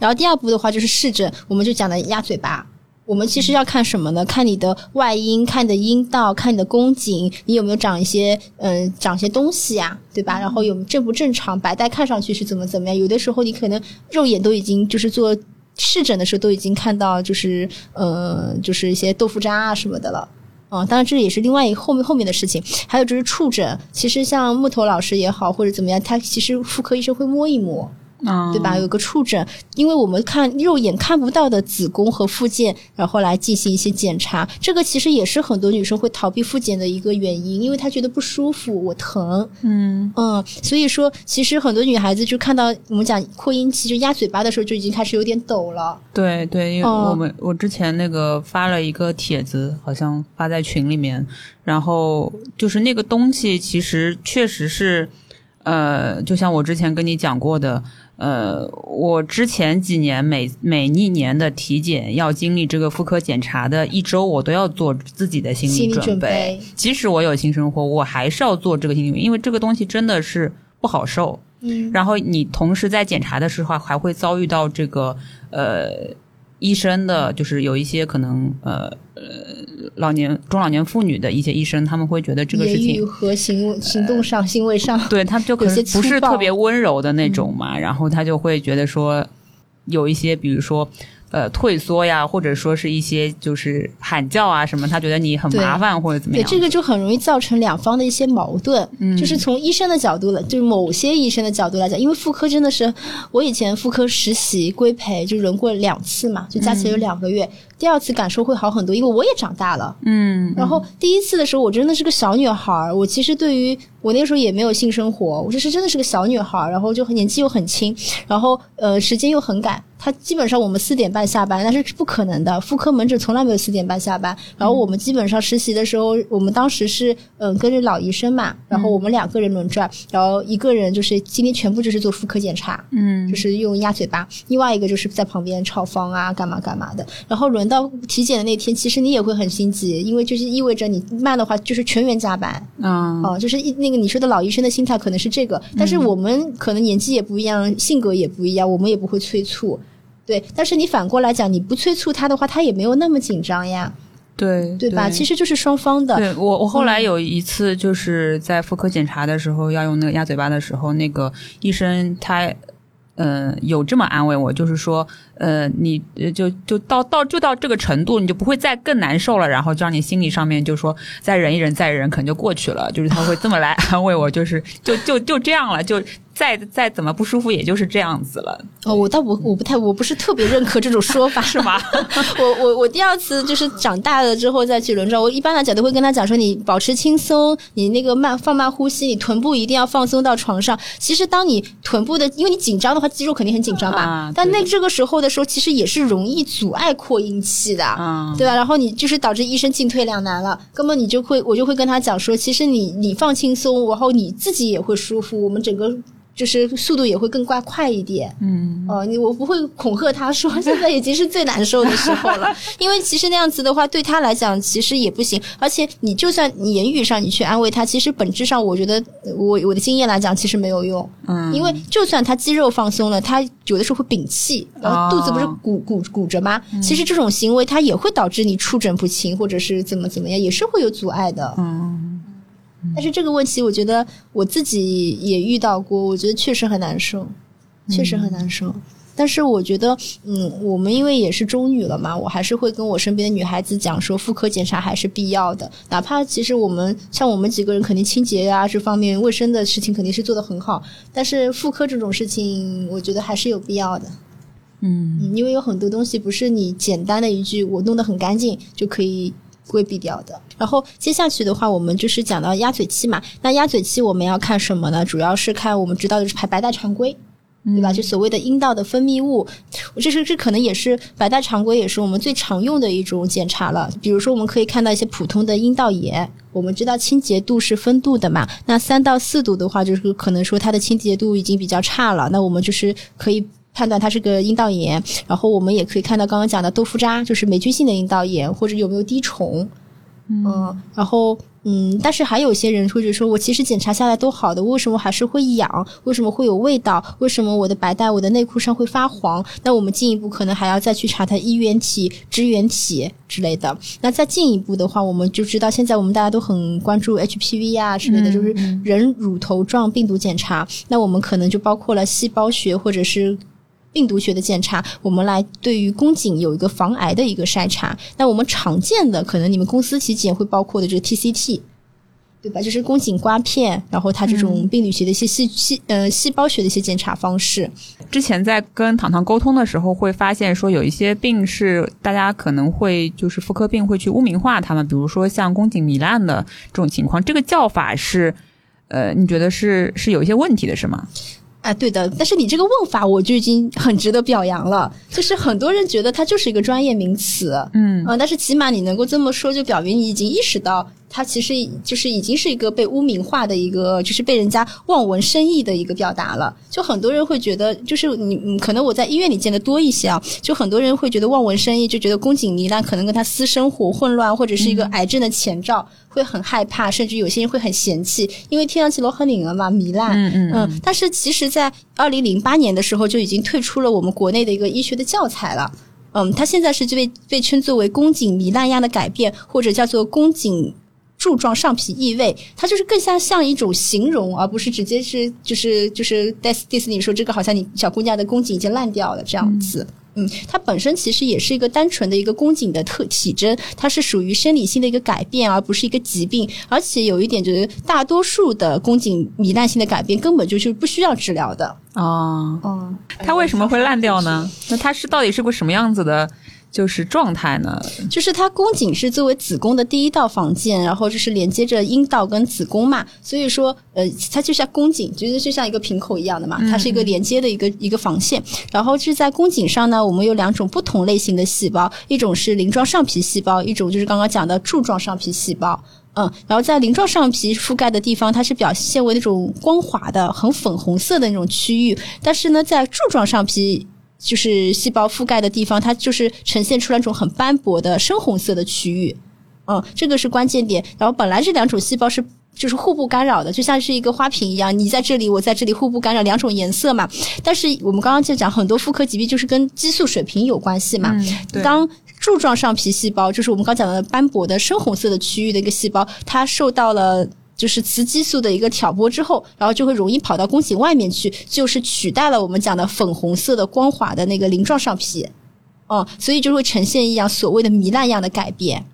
然后第二步的话就是试诊，我们就讲的压嘴巴。我们其实要看什么呢？看你的外阴，看你的阴道，看你的宫颈，你有没有长一些嗯长些东西呀，对吧？然后有正不正常，白带看上去是怎么怎么样？有的时候你可能肉眼都已经就是做视诊的时候都已经看到就是呃就是一些豆腐渣啊什么的了，啊，当然这也是另外一个后面后面的事情。还有就是触诊，其实像木头老师也好或者怎么样，他其实妇科医生会摸一摸。对吧？有个触诊，因为我们看肉眼看不到的子宫和附件，然后来进行一些检查。这个其实也是很多女生会逃避复检的一个原因，因为她觉得不舒服，我疼。嗯嗯，所以说，其实很多女孩子就看到我们讲扩音器就压嘴巴的时候，就已经开始有点抖了。对对，因为我们我之前那个发了一个帖子，好像发在群里面，然后就是那个东西，其实确实是，呃，就像我之前跟你讲过的。呃，我之前几年每每一年的体检要经历这个妇科检查的一周，我都要做自己的心心理准准备即使我有性生活，我还是要做这个心理准备，因为这个东西真的是不好受。嗯，然后你同时在检查的时候，还会遭遇到这个呃医生的，就是有一些可能呃呃老年中老年妇女的一些医生，他们会觉得这个事情和行行动上、行为上，对他就可能不是特别温柔的那种嘛，然后他就会觉得说有一些，比如说。呃，退缩呀，或者说是一些就是喊叫啊什么，他觉得你很麻烦或者怎么对样。这个就很容易造成两方的一些矛盾。嗯，就是从医生的角度来，就是某些医生的角度来讲，因为妇科真的是我以前妇科实习规培就轮过两次嘛，就加起来有两个月。第二次感受会好很多，因为我也长大了。嗯，然后第一次的时候，我真的是个小女孩儿。我其实对于我那个时候也没有性生活，我就是真的是个小女孩儿，然后就很年纪又很轻，然后呃时间又很赶。他基本上我们四点半下班，那是不可能的，妇科门诊从来没有四点半下班。然后我们基本上实习的时候，我们当时是嗯、跟着老医生嘛，然后我们两个人轮转，然后一个人就是今天全部就是做妇科检查，嗯，就是用鸭嘴巴，另外一个就是在旁边抄方啊，干嘛干嘛的。然后轮到体检的那天，其实你也会很心急，因为就是意味着你慢的话就是全员加班嗯哦、就是一那个你说的老医生的心态可能是这个，但是我们可能年纪也不一样，性格也不一样，我们也不会催促。对，但是你反过来讲，你不催促他的话，他也没有那么紧张呀，对对吧？其实就是双方的。对我，我后来有一次就是在妇科检查的时候要用那个鸭嘴巴的时候，那个医生他。嗯、有这么安慰我，就是说，呃，你呃就就到到就到这个程度，你就不会再更难受了，然后就让你心理上面就说再忍一忍，再忍，可能就过去了。就是他会这么来 安慰我，就是就就就这样了，就再再怎么不舒服，也就是这样子了，哦，我倒不，我不太，我不是特别认可这种说法，是吗？我我我第二次就是长大了之后再去轮转，我一般来讲都会跟他讲说，你保持轻松，你那个慢放慢呼吸，你臀部一定要放松到床上。其实当你臀部的，因为你紧张的话，肌肉肯定很紧张吧，啊但那这个时候的时候，其实也是容易阻碍扩音器的。嗯，对吧？然后你就是导致医生进退两难了，根本你就会，我就会跟他讲说，其实你你放轻松，然后你自己也会舒服，我们整个就是速度也会更快快一点。嗯，哦，你我不会恐吓他说 现在已经是最难受的时候了，因为其实那样子的话对他来讲其实也不行，而且你就算你言语上你去安慰他，其实本质上我觉得我我的经验来讲其实没有用，嗯，因为就算他肌肉放松了，他有的时候会屏气，然后肚子不是哦鼓鼓鼓着吗？其实这种行为它也会导致你触诊不清，或者是怎么怎么样，也是会有阻碍的。嗯但是这个问题，我觉得我自己也遇到过，我觉得确实很难受，确实很难受。但是我觉得，嗯，我们因为也是中女了嘛，我还是会跟我身边的女孩子讲说，妇科检查还是必要的。哪怕其实我们像我们几个人，肯定清洁啊这方面卫生的事情肯定是做得很好，但是妇科这种事情，我觉得还是有必要的。嗯嗯，因为有很多东西不是你简单的一句“我弄得很干净”就可以规避掉的。然后接下去的话，我们就是讲到鸭嘴器嘛。那鸭嘴器我们要看什么呢？主要是看我们知道的是排白带常规。对吧？就所谓的阴道的分泌物，这是这可能也是白带常规，也是我们最常用的一种检查了。比如说，我们可以看到一些普通的阴道炎，我们知道清洁度是分度的嘛。那三到四度的话，就是可能说它的清洁度已经比较差了，那我们就是可以。判断它是个阴道炎，然后我们也可以看到刚刚讲的豆腐渣，就是霉菌性的阴道炎，或者有没有滴虫，嗯，然后嗯，但是还有些人会觉得说，我其实检查下来都好的，为什么还是会痒？为什么会有味道？为什么我的白带、我的内裤上会发黄？那我们进一步可能还要再去查它衣原体、支原体之类的。那再进一步的话，我们就知道现在我们大家都很关注 HPV 啊之类的，就是人乳头状病毒检查。那我们可能就包括了细胞学或者是。病毒学的检查，我们来对于宫颈有一个防癌的一个筛查。那我们常见的，可能你们公司体检会包括的这个 TCT，对吧？就是宫颈刮片，然后它这种病理学的一些细细呃细胞学的一些检查方式。之前在跟糖糖沟通的时候，会发现说有一些病是大家可能会就是妇科病会去污名化他们，比如说像宫颈糜烂的这种情况，这个叫法是呃，你觉得是是有一些问题的，是吗？啊，对的，但是你这个问法我就已经很值得表扬了。就是很多人觉得它就是一个专业名词，嗯啊、但是起码你能够这么说，就表明你已经意识到它其实就是已经是一个被污名化的一个，就是被人家望文生义的一个表达了。就很多人会觉得，就是你可能我在医院里见的多一些啊，就很多人会觉得望文生义，就觉得宫颈糜烂可能跟他私生活混乱或者是一个癌症的前兆，会很害怕，甚至有些人会很嫌弃，因为听上去罗很灵了嘛，糜烂。嗯嗯嗯。但是其实，在二零零八年的时候就已经退出了我们国内的一个医学的教材了。嗯，它现在是被被称作为宫颈糜烂样的改变，或者叫做宫颈柱状上皮异味，它就是更像像一种形容，而不是直接是就是就是戴斯蒂斯你说这个好像你小姑娘的宫颈已经烂掉了这样子。嗯，它本身其实也是一个单纯的一个宫颈的特体征，它是属于生理性的一个改变，而不是一个疾病。而且有一点就是，大多数的宫颈糜烂性的改变根本就是不需要治疗的。哦，哦，它为什么会烂掉呢？那它是到底是个什么样子的？就是状态呢，就是它宫颈是作为子宫的第一道防线，然后就是连接着阴道跟子宫嘛，所以说呃，它就像宫颈，就是就像一个瓶口一样的嘛，它是一个连接的一个一个防线。然后是在宫颈上呢，我们有两种不同类型的细胞，一种是鳞状上皮细胞，一种就是刚刚讲的柱状上皮细胞。嗯，然后在鳞状上皮覆盖的地方，它是表现为那种光滑的、很粉红色的那种区域，但是呢，在柱状上皮。就是细胞覆盖的地方，它就是呈现出来一种很斑驳的深红色的区域，嗯，这个是关键点。然后本来这两种细胞是就是互不干扰的，就像是一个花瓶一样，你在这里，我在这里，互不干扰，两种颜色嘛。但是我们刚刚就讲，很多妇科疾病就是跟激素水平有关系嘛。当柱状上皮细胞，就是我们刚讲的斑驳的深红色的区域的一个细胞，它受到了。就是雌激素的一个挑拨之后，然后就会容易跑到宫颈外面去，就是取代了我们讲的粉红色的光滑的那个鳞状上皮，哦，所以就会呈现一样所谓的糜烂样的改变。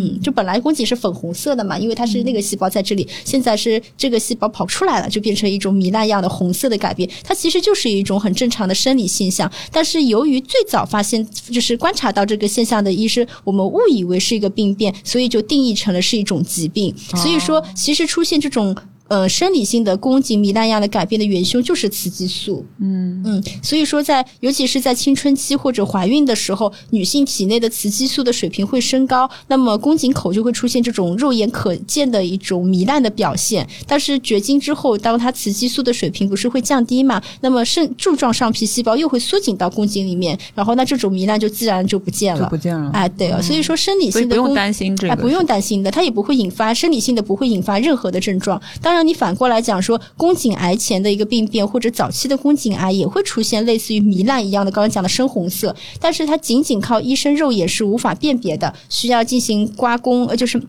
嗯，就本来宫颈是粉红色的嘛，因为它是那个细胞在这里，现在是这个细胞跑出来了，就变成一种糜烂样的红色的改变。它其实就是一种很正常的生理现象，但是由于最早发现就是观察到这个现象的医生，我们误以为是一个病变，所以就定义成了是一种疾病。所以说，其实出现这种。呃，生理性的宫颈糜烂样的改变的元凶就是雌激素。嗯嗯，所以说在尤其是在青春期或者怀孕的时候，女性体内的雌激素的水平会升高，那么宫颈口就会出现这种肉眼可见的一种糜烂的表现。但是绝经之后，当它雌激素的水平不是会降低嘛？那么肾柱状上皮细胞又会缩紧到宫颈里面，然后那这种糜烂就自然就不见了，就不见了。哎，对啊，所以说生理性的不用担心这个，不用担心的，它也不会引发生理性的，不会引发任何的症状。当然。那你反过来讲说，宫颈癌前的一个病变或者早期的宫颈癌也会出现类似于糜烂一样的，刚刚讲的深红色，但是它仅仅靠医生肉眼是无法辨别的，需要进行刮宫，呃，就是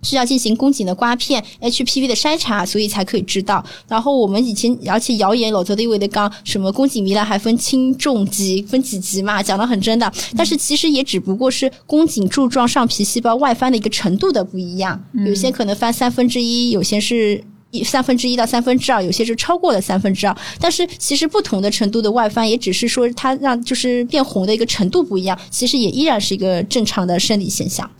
需要进行宫颈的刮片、HPV 的筛查，所以才可以知道。然后我们以前而且谣言老早的以为的刚什么宫颈糜烂还分轻重级，分几级嘛，讲的很真的，但是其实也只不过是宫颈柱状上皮细胞外翻的一个程度的不一样，有些可能翻三分之一，有些是。三分之一到三分之二，有些是超过了三分之二，但是其实不同的程度的外翻，也只是说它让就是变红的一个程度不一样，其实也依然是一个正常的生理现象。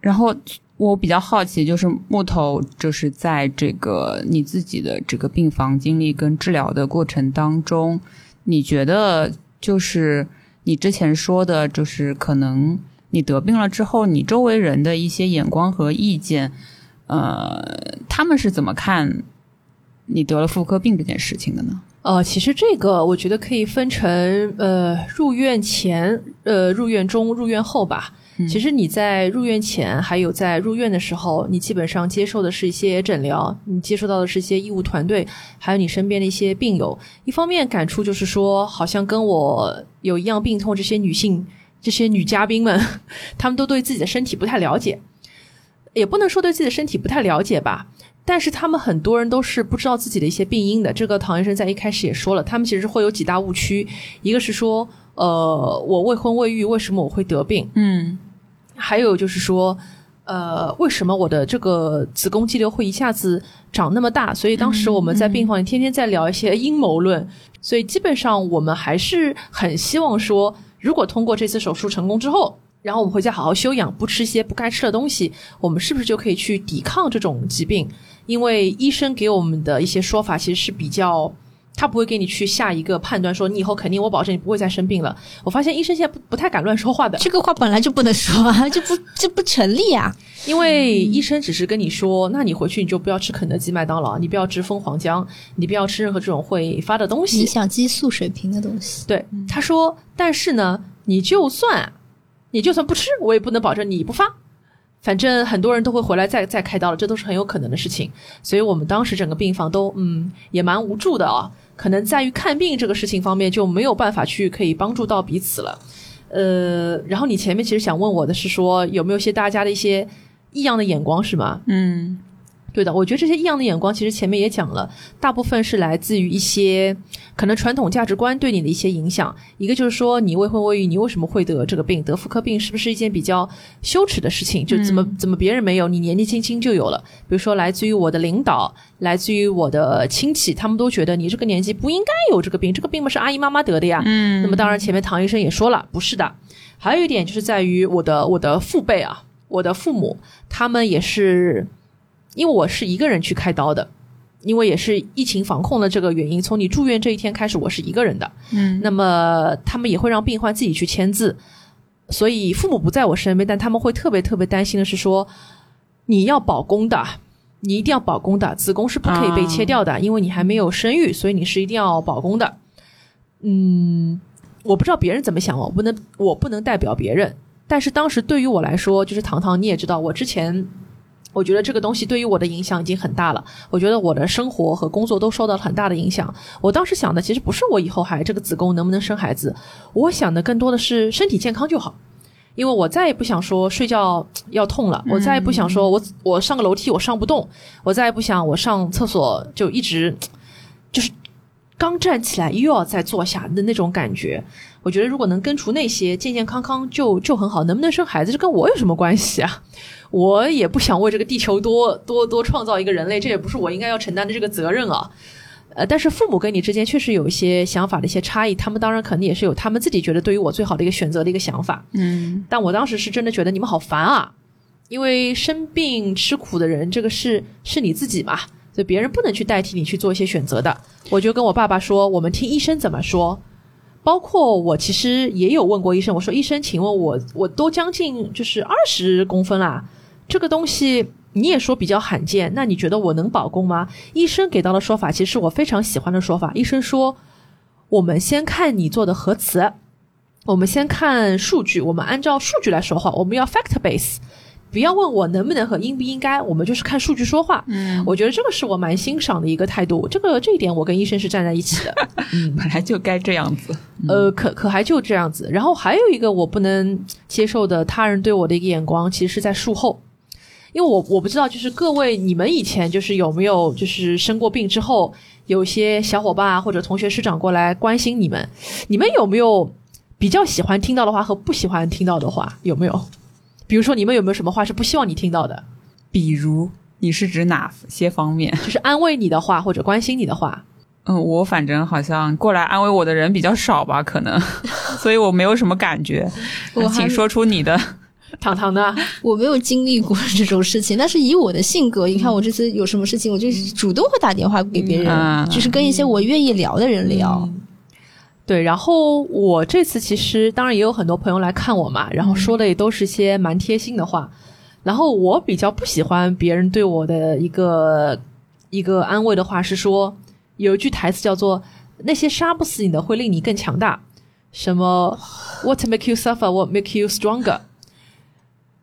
然后我比较好奇，就是木头，就是在这个你自己的这个病房经历跟治疗的过程当中，你觉得就是。你之前说的，就是可能你得病了之后，你周围人的一些眼光和意见，呃，他们是怎么看你得了妇科病这件事情的呢？呃，其实这个我觉得可以分成呃入院前、呃入院中、入院后吧。其实你在入院前，还有在入院的时候，你基本上接受的是一些诊疗，你接受到的是一些医务团队，还有你身边的一些病友。一方面感触就是说，好像跟我有一样病痛，这些女性、这些女嘉宾们，她们都对自己的身体不太了解，也不能说对自己的身体不太了解吧。但是他们很多人都是不知道自己的一些病因的。这个唐医生在一开始也说了，他们其实会有几大误区，一个是说，呃，我未婚未育，为什么我会得病？嗯。还有就是说，呃，为什么我的这个子宫肌瘤会一下子长那么大？所以当时我们在病房里天天在聊一些阴谋论。所以基本上我们还是很希望说，如果通过这次手术成功之后，然后我们回家好好休养，不吃一些不该吃的东西，我们是不是就可以去抵抗这种疾病？因为医生给我们的一些说法其实是比较。他不会给你去下一个判断，说你以后肯定我保证你不会再生病了。我发现医生现在不不太敢乱说话的，这个话本来就不能说啊，这不这不成立啊。因为医生只是跟你说，那你回去你就不要吃肯德基、麦当劳，你不要吃蜂皇浆，你不要吃任何这种会发的东西，影响激素水平的东西。对，他说，但是呢，你就算你就算不吃，我也不能保证你不发。反正很多人都会回来再再开刀了，这都是很有可能的事情。所以我们当时整个病房都嗯也蛮无助的啊。可能在于看病这个事情方面就没有办法去可以帮助到彼此了，呃，然后你前面其实想问我的是说有没有些大家的一些异样的眼光是吗？嗯。对的，我觉得这些异样的眼光，其实前面也讲了，大部分是来自于一些可能传统价值观对你的一些影响。一个就是说，你未婚未育，你为什么会得这个病？得妇科病是不是一件比较羞耻的事情？就怎么怎么别人没有，你年纪轻轻就有了？比如说，来自于我的领导，来自于我的亲戚，他们都觉得你这个年纪不应该有这个病，这个病嘛是阿姨妈妈得的呀。嗯。那么当然，前面唐医生也说了，不是的。还有一点就是在于我的我的父辈啊，我的父母，他们也是。因为我是一个人去开刀的，因为也是疫情防控的这个原因，从你住院这一天开始，我是一个人的。嗯，那么他们也会让病患自己去签字，所以父母不在我身边，但他们会特别特别担心的是说，你要保宫的，你一定要保宫的，子宫是不可以被切掉的，因为你还没有生育，所以你是一定要保宫的。嗯，我不知道别人怎么想，我不能我不能代表别人，但是当时对于我来说，就是糖糖，你也知道，我之前。我觉得这个东西对于我的影响已经很大了。我觉得我的生活和工作都受到了很大的影响。我当时想的其实不是我以后还这个子宫能不能生孩子，我想的更多的是身体健康就好。因为我再也不想说睡觉要痛了，我再也不想说我我上个楼梯我上不动，我再也不想我上厕所就一直就是刚站起来又要再坐下的那种感觉。我觉得如果能根除那些，健健康康就就很好。能不能生孩子，这跟我有什么关系啊？我也不想为这个地球多多多创造一个人类，这也不是我应该要承担的这个责任啊。呃，但是父母跟你之间确实有一些想法的一些差异，他们当然肯定也是有他们自己觉得对于我最好的一个选择的一个想法。嗯，但我当时是真的觉得你们好烦啊，因为生病吃苦的人，这个是是你自己嘛，所以别人不能去代替你去做一些选择的。我就跟我爸爸说，我们听医生怎么说。包括我其实也有问过医生，我说医生，请问我我都将近就是二十公分啦。这个东西你也说比较罕见，那你觉得我能保宫吗？医生给到的说法其实是我非常喜欢的说法。医生说，我们先看你做的核磁，我们先看数据，我们按照数据来说话，我们要 fact base，不要问我能不能和应不应该，我们就是看数据说话。嗯，我觉得这个是我蛮欣赏的一个态度，这个这一点我跟医生是站在一起的。嗯，本来就该这样子。呃，可可还就这样子。然后还有一个我不能接受的他人对我的一个眼光，其实是在术后。因为我我不知道，就是各位你们以前就是有没有就是生过病之后，有些小伙伴啊或者同学师长过来关心你们，你们有没有比较喜欢听到的话和不喜欢听到的话？有没有？比如说你们有没有什么话是不希望你听到的？比如你是指哪些方面？就是安慰你的话或者关心你的话。嗯，我反正好像过来安慰我的人比较少吧，可能，所以我没有什么感觉。请说出你的。糖糖的，我没有经历过这种事情，但是以我的性格，你看我这次有什么事情，我就主动会打电话给别人，就是跟一些我愿意聊的人聊。对，然后我这次其实当然也有很多朋友来看我嘛，然后说的也都是些蛮贴心的话。然后我比较不喜欢别人对我的一个一个安慰的话是说，有一句台词叫做“那些杀不死你的会令你更强大”，什么 “What make you suffer, what make you stronger”。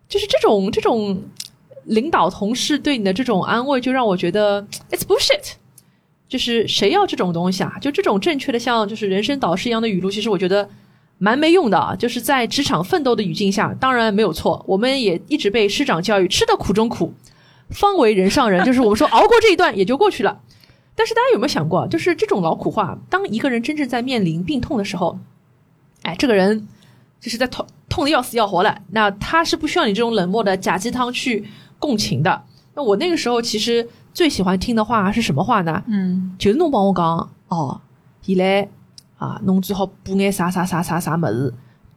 就是这种这种领导同事对你的这种安慰，就让我觉得 it's bullshit。就是谁要这种东西啊？就这种正确的像就是人生导师一样的语录，其实我觉得蛮没用的啊。就是在职场奋斗的语境下，当然没有错。我们也一直被师长教育，吃的苦中苦，方为人上人。就是我们说熬过这一段也就过去了。但是大家有没有想过，就是这种劳苦话，当一个人真正在面临病痛的时候，哎，这个人。就是在痛痛的要死要活了，那他是不需要你这种冷漠的假鸡汤去共情的。那我那个时候其实最喜欢听的话是什么话呢？嗯，就是侬帮我讲哦，现在啊，侬最好补眼啥啥啥啥啥么子，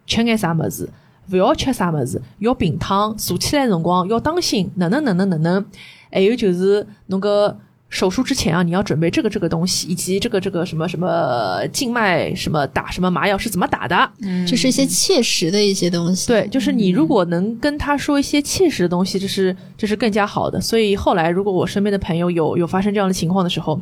吃眼啥么子，勿要吃啥么子，要平躺，坐起来辰光要当心，哪能哪能哪能。还有就是侬个手术之前啊，你要准备这个这个东西，以及这个这个什么什么静脉什么打什么麻药是怎么打的。嗯，就是一些切实的一些东西。对，就是你如果能跟他说一些切实的东西，这是这是更加好的。所以后来，如果我身边的朋友有有发生这样的情况的时候，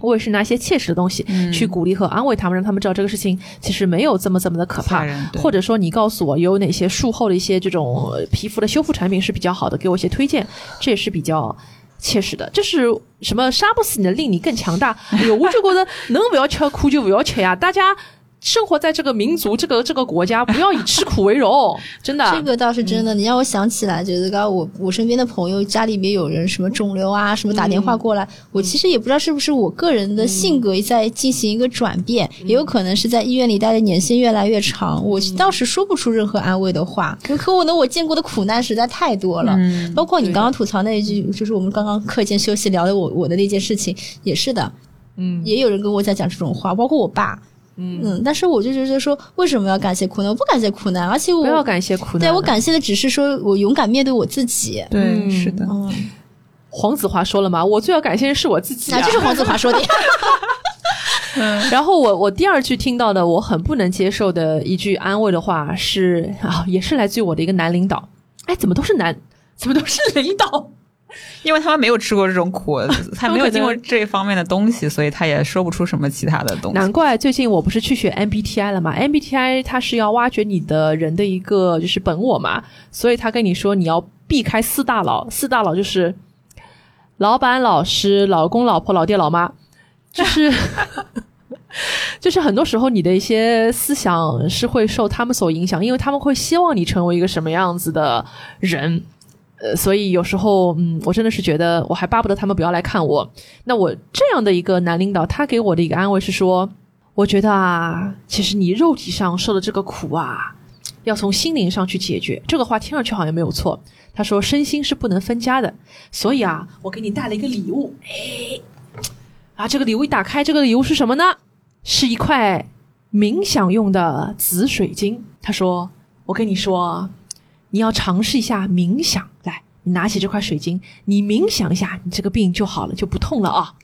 我也是拿一些切实的东西去鼓励和安慰他们，让他们知道这个事情其实没有这么这么的可怕。或者说，你告诉我有哪些术后的一些这种皮肤的修复产品是比较好的，给我一些推荐，这也是比较。切实的，就是什么杀不死你的，令你更强大。哎呦，我就觉得能不要吃苦就不要吃呀，大家。生活在这个民族、这个这个国家，不要以吃苦为荣，真的。这个倒是真的。你让我想起来，觉得刚我我身边的朋友家里面有人什么肿瘤啊，什么打电话过来，我其实也不知道是不是我个人的性格在进行一个转变，也有可能是在医院里待的年限越来越长，我当时说不出任何安慰的话。可我呢，我见过的苦难实在太多了，包括你刚刚吐槽那一句，就是我们刚刚课间休息聊的我我的那件事情，也是的。嗯，也有人跟我在讲这种话，包括我爸。嗯但是我就觉得说，为什么要感谢苦难？我不感谢苦难，而且我不要感谢苦难。对我感谢的只是说我勇敢面对我自己。对，是的。黄子华说了嘛，我最要感谢的是我自己。啊，就是黄子华说的。嗯，然后我我第二句听到的我很不能接受的一句安慰的话是啊，也是来自于我的一个男领导。哎，怎么都是男？怎么都是领导？因为他们没有吃过这种苦，他没有经过这方面的东西，所以他也说不出什么其他的东西。难怪最近我不是去学 MBTI 了嘛？MBTI 它是要挖掘你的人的一个就是本我嘛，所以他跟你说你要避开四大佬，四大佬就是老板、老师、老公、老婆、老爹、老妈，就是 就是很多时候你的一些思想是会受他们所影响，因为他们会希望你成为一个什么样子的人。呃，所以有时候，嗯，我真的是觉得，我还巴不得他们不要来看我。那我这样的一个男领导，他给我的一个安慰是说，我觉得啊，其实你肉体上受的这个苦啊，要从心灵上去解决。这个话听上去好像没有错。他说，身心是不能分家的。所以啊，我给你带了一个礼物。哎，啊，这个礼物一打开，这个礼物是什么呢？是一块冥想用的紫水晶。他说，我跟你说。你要尝试一下冥想，来，你拿起这块水晶，你冥想一下，你这个病就好了，就不痛了啊！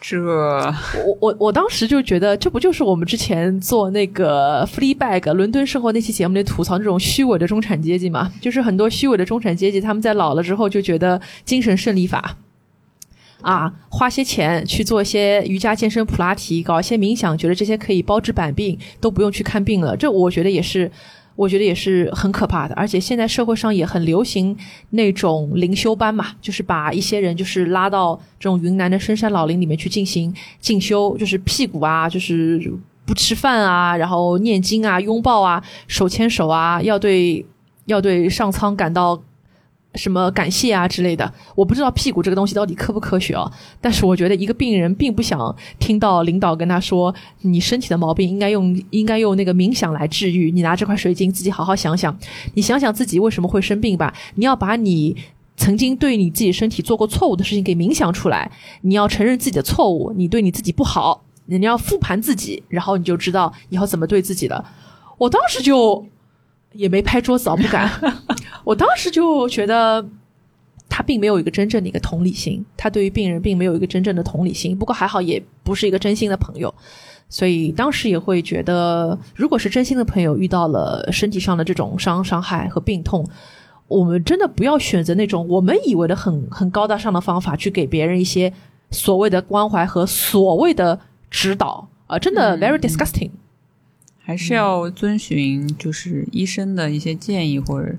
这，我我我当时就觉得，这不就是我们之前做那个 Fleabag 伦敦生活那期节目里吐槽那种虚伪的中产阶级嘛？就是很多虚伪的中产阶级，他们在老了之后就觉得精神胜利法啊，花些钱去做一些瑜伽、健身、普拉提，搞一些冥想，觉得这些可以包治百病，都不用去看病了。这我觉得也是。我觉得也是很可怕的，而且现在社会上也很流行那种灵修班嘛，就是把一些人就是拉到这种云南的深山老林里面去进行进修，就是屁股啊，就是不吃饭啊，然后念经啊，拥抱啊，手牵手啊，要对要对上苍感到。什么感谢啊之类的，我不知道屁股这个东西到底科不科学啊。但是我觉得一个病人并不想听到领导跟他说，你身体的毛病应该用应该用那个冥想来治愈。你拿这块水晶自己好好想想，你想想自己为什么会生病吧。你要把你曾经对你自己身体做过错误的事情给冥想出来，你要承认自己的错误，你对你自己不好，你要复盘自己，然后你就知道以后怎么对自己了。我当时就。也没拍桌子，我不敢。我当时就觉得他并没有一个真正的一个同理心，他对于病人并没有一个真正的同理心。不过还好，也不是一个真心的朋友，所以当时也会觉得，如果是真心的朋友遇到了身体上的这种伤伤害和病痛，我们真的不要选择那种我们以为的很很高大上的方法去给别人一些所谓的关怀和所谓的指导啊，真的 very disgusting。还是要遵循就是医生的一些建议或者。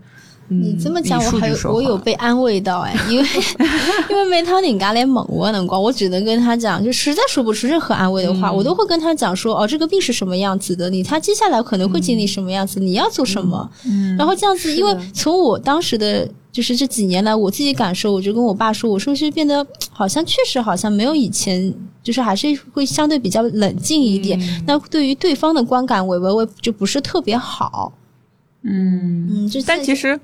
你这么讲，我还有我有被安慰到哎，因为 因为没他人家来问我能光，我只能跟他讲，就实在说不出任何安慰的话，我都会跟他讲说，哦，这个病是什么样子的，你他接下来可能会经历什么样子，你要做什么，然后这样子，因为从我当时的就是这几年来我自己感受，我就跟我爸说，我说是变得好像确实好像没有以前，就是还是会相对比较冷静一点，那对于对方的观感，我我我就不是特别好，嗯嗯，但其实。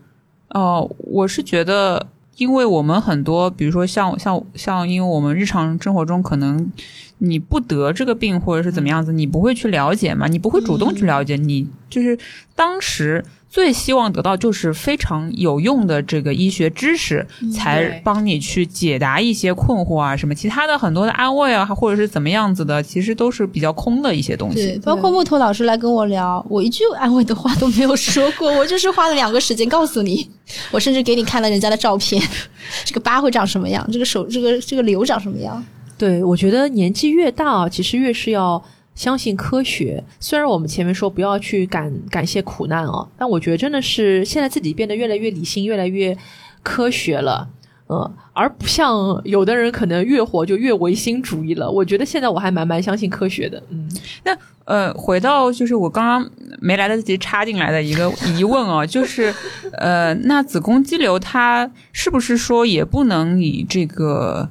哦，我是觉得，因为我们很多，比如说像像像，因为我们日常生活中可能你不得这个病或者是怎么样子，你不会去了解嘛，你不会主动去了解，你就是当时。最希望得到就是非常有用的这个医学知识，才帮你去解答一些困惑啊，什么其他的很多的安慰啊，或者是怎么样子的，其实都是比较空的一些东西。对，包括木头老师来跟我聊，我一句安慰的话都没有说过，我就是花了两个时间告诉你，我甚至给你看了人家的照片，这个疤会长什么样，这个手这个这个瘤长什么样。对，我觉得年纪越大，其实越是要。相信科学，虽然我们前面说不要去感感谢苦难啊，但我觉得真的是现在自己变得越来越理性，越来越科学了，嗯，而不像有的人可能越活就越唯心主义了。我觉得现在我还蛮蛮相信科学的，嗯。那呃，回到就是我刚刚没来得及插进来的一个 疑问啊，就是呃，那子宫肌瘤它是不是说也不能以这个？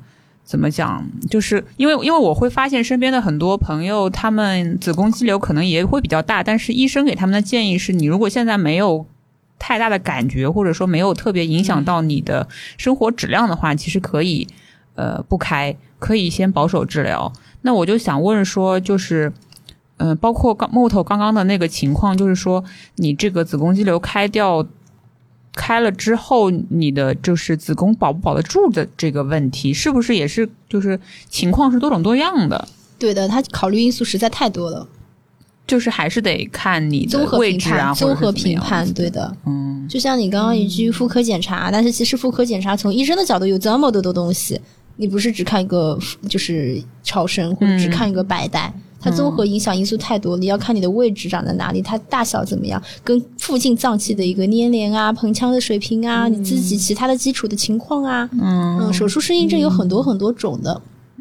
怎么讲？就是因为因为我会发现身边的很多朋友，他们子宫肌瘤可能也会比较大，但是医生给他们的建议是你如果现在没有太大的感觉，或者说没有特别影响到你的生活质量的话，其实可以呃不开，可以先保守治疗。那我就想问说，就是嗯，包括刚木头刚刚的那个情况，就是说你这个子宫肌瘤开掉。开了之后，你的就是子宫保不保得住的这个问题，是不是也是就是情况是多种多样的？对的，它考虑因素实在太多了，就是还是得看你的位置啊，综合评判。对的，嗯，就像你刚刚一句妇科检查，但是其实妇科检查从医生的角度有这么多的东西，你不是只看一个就是超声或者只看一个白带。它综合影响因素太多，你要看你的位置长在哪里，它大小怎么样，跟附近脏器的一个粘连啊、盆腔的水平啊，你自己其他的基础的情况啊，嗯，手术适应症有很多很多种的。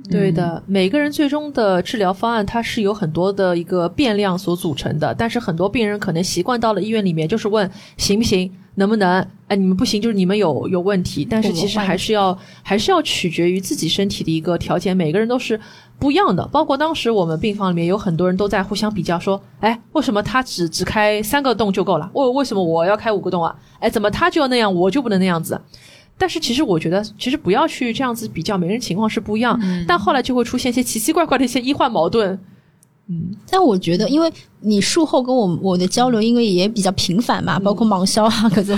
对的，每个人最终的治疗方案它是有很多的一个变量所组成的，但是很多病人可能习惯到了医院里面就是问行不行，能不能？哎，你们不行，就是你们有有问题。但是其实还是要还是要取决于自己身体的一个条件，每个人都是不一样的。包括当时我们病房里面有很多人都在互相比较，说，哎，为什么他只只开三个洞就够了？为为什么我要开五个洞啊？哎，怎么他就要那样，我就不能那样子？但是其实我觉得，其实不要去这样子比较，每人情况是不一样。但后来就会出现一些奇奇怪怪的一些医患矛盾。嗯，但我觉得，因为你术后跟我我的交流，因为也比较频繁嘛，包括忙销啊，各种。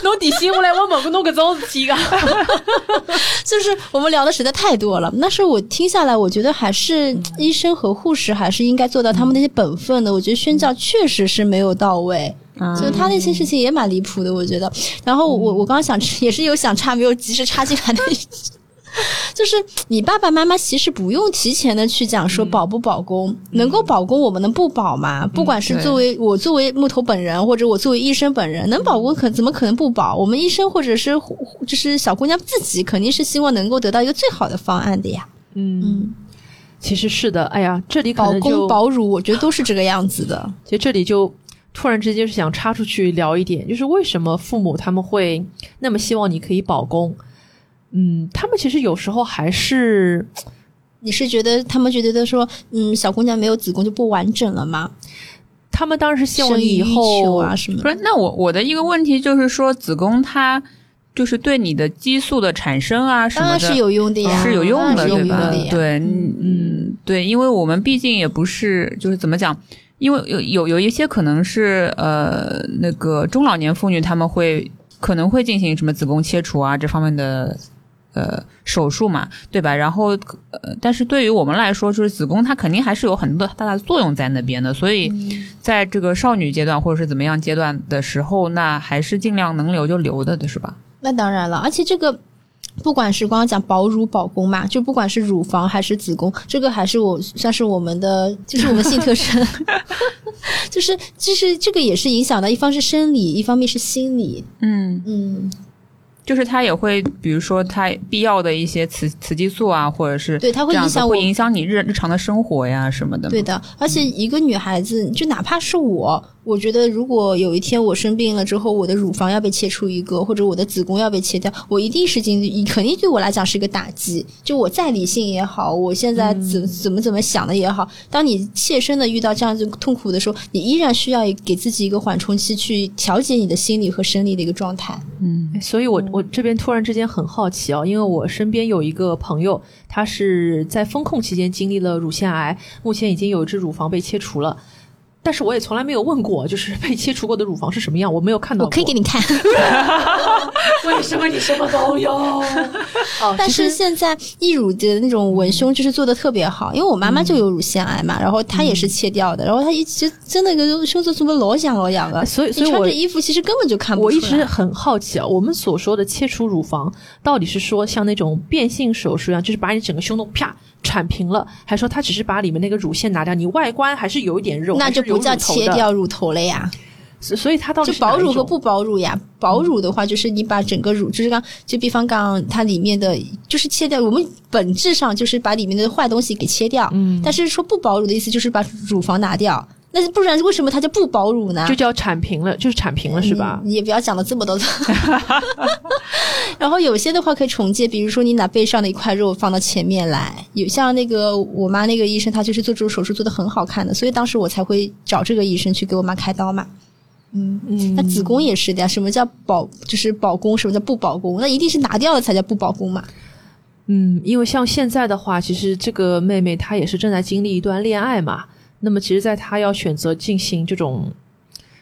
弄底薪我来，我问过弄个种事体个。就是我们聊的实在太多了。那是我听下来，我觉得还是医生和护士还是应该做到他们那些本分的。我觉得宣教确实是没有到位。就他那些事情也蛮离谱的，我觉得。然后我我刚刚想也是有想插没有及时插进来的，就是你爸爸妈妈其实不用提前的去讲说保不保宫，能够保宫我们能不保吗？不管是作为我作为木头本人，或者我作为医生本人，能保宫可怎么可能不保？我们医生或者是就是小姑娘自己肯定是希望能够得到一个最好的方案的呀。嗯，其实是的。哎呀，这里保宫保乳，我觉得都是这个样子的。其实这里就。突然之间是想插出去聊一点，就是为什么父母他们会那么希望你可以保宫？嗯，他们其实有时候还是，你是觉得他们觉得说，嗯，小姑娘没有子宫就不完整了吗？他们当然是希望你以后啊什么？不是，那我我的一个问题就是说，子宫它就是对你的激素的产生啊什么的，是有用的呀，是有用的，对吧？对，嗯，对，因为我们毕竟也不是，就是怎么讲？因为有有有一些可能是呃那个中老年妇女，他们会可能会进行什么子宫切除啊这方面的呃手术嘛，对吧？然后呃，但是对于我们来说，就是子宫它肯定还是有很多大大的作用在那边的，所以在这个少女阶段或者是怎么样阶段的时候，那还是尽量能留就留的，对是吧？那当然了，而且这个。不管是刚刚讲保乳保宫嘛，就不管是乳房还是子宫，这个还是我算是我们的，就是我们性特征，就是其实这个也是影响的，一方是生理，一方面是心理，嗯嗯。就是它也会，比如说它必要的一些雌雌激素啊，或者是对它会影响会影响你日日常的生活呀什么的。对的，而且一个女孩子，就哪怕是我，我觉得如果有一天我生病了之后，我的乳房要被切除一个，或者我的子宫要被切掉，我一定是经历，肯定对我来讲是一个打击。就我再理性也好，我现在怎怎么怎么想的也好，当你切身的遇到这样子痛苦的时候，你依然需要给自己一个缓冲期，去调节你的心理和生理的一个状态。嗯，所以我我。我这边突然之间很好奇哦，因为我身边有一个朋友，他是在风控期间经历了乳腺癌，目前已经有一只乳房被切除了。但是我也从来没有问过，就是被切除过的乳房是什么样，我没有看到。我可以给你看。为什么你什么都有？哦，但是现在义乳的那种文胸就是做的特别好，因为我妈妈就有乳腺癌嘛，然后她也是切掉的，然后她一直真的个胸做怎么老痒老痒的，所以所以穿着衣服其实根本就看不出来。我一直很好奇啊，我们所说的切除乳房，到底是说像那种变性手术一样，就是把你整个胸都啪？铲平了，还说他只是把里面那个乳腺拿掉，你外观还是有一点肉，那就不叫切掉乳头了呀。所所以它到底是保乳和不保乳呀？保乳的话，就是你把整个乳，就是刚就比方刚它里面的就是切掉，我们本质上就是把里面的坏东西给切掉。嗯，但是说不保乳的意思就是把乳房拿掉。那不然为什么它就不保乳呢？就叫铲平了，就是铲平了，是吧？你也不要讲了这么多。然后有些的话可以重建，比如说你拿背上的一块肉放到前面来，有像那个我妈那个医生，他就是做这种手术做的很好看的，所以当时我才会找这个医生去给我妈开刀嘛。嗯嗯，那子宫也是的呀。什么叫保？就是保宫，什么叫不保宫？那一定是拿掉了才叫不保宫嘛。嗯，因为像现在的话，其实这个妹妹她也是正在经历一段恋爱嘛。那么，其实，在她要选择进行这种，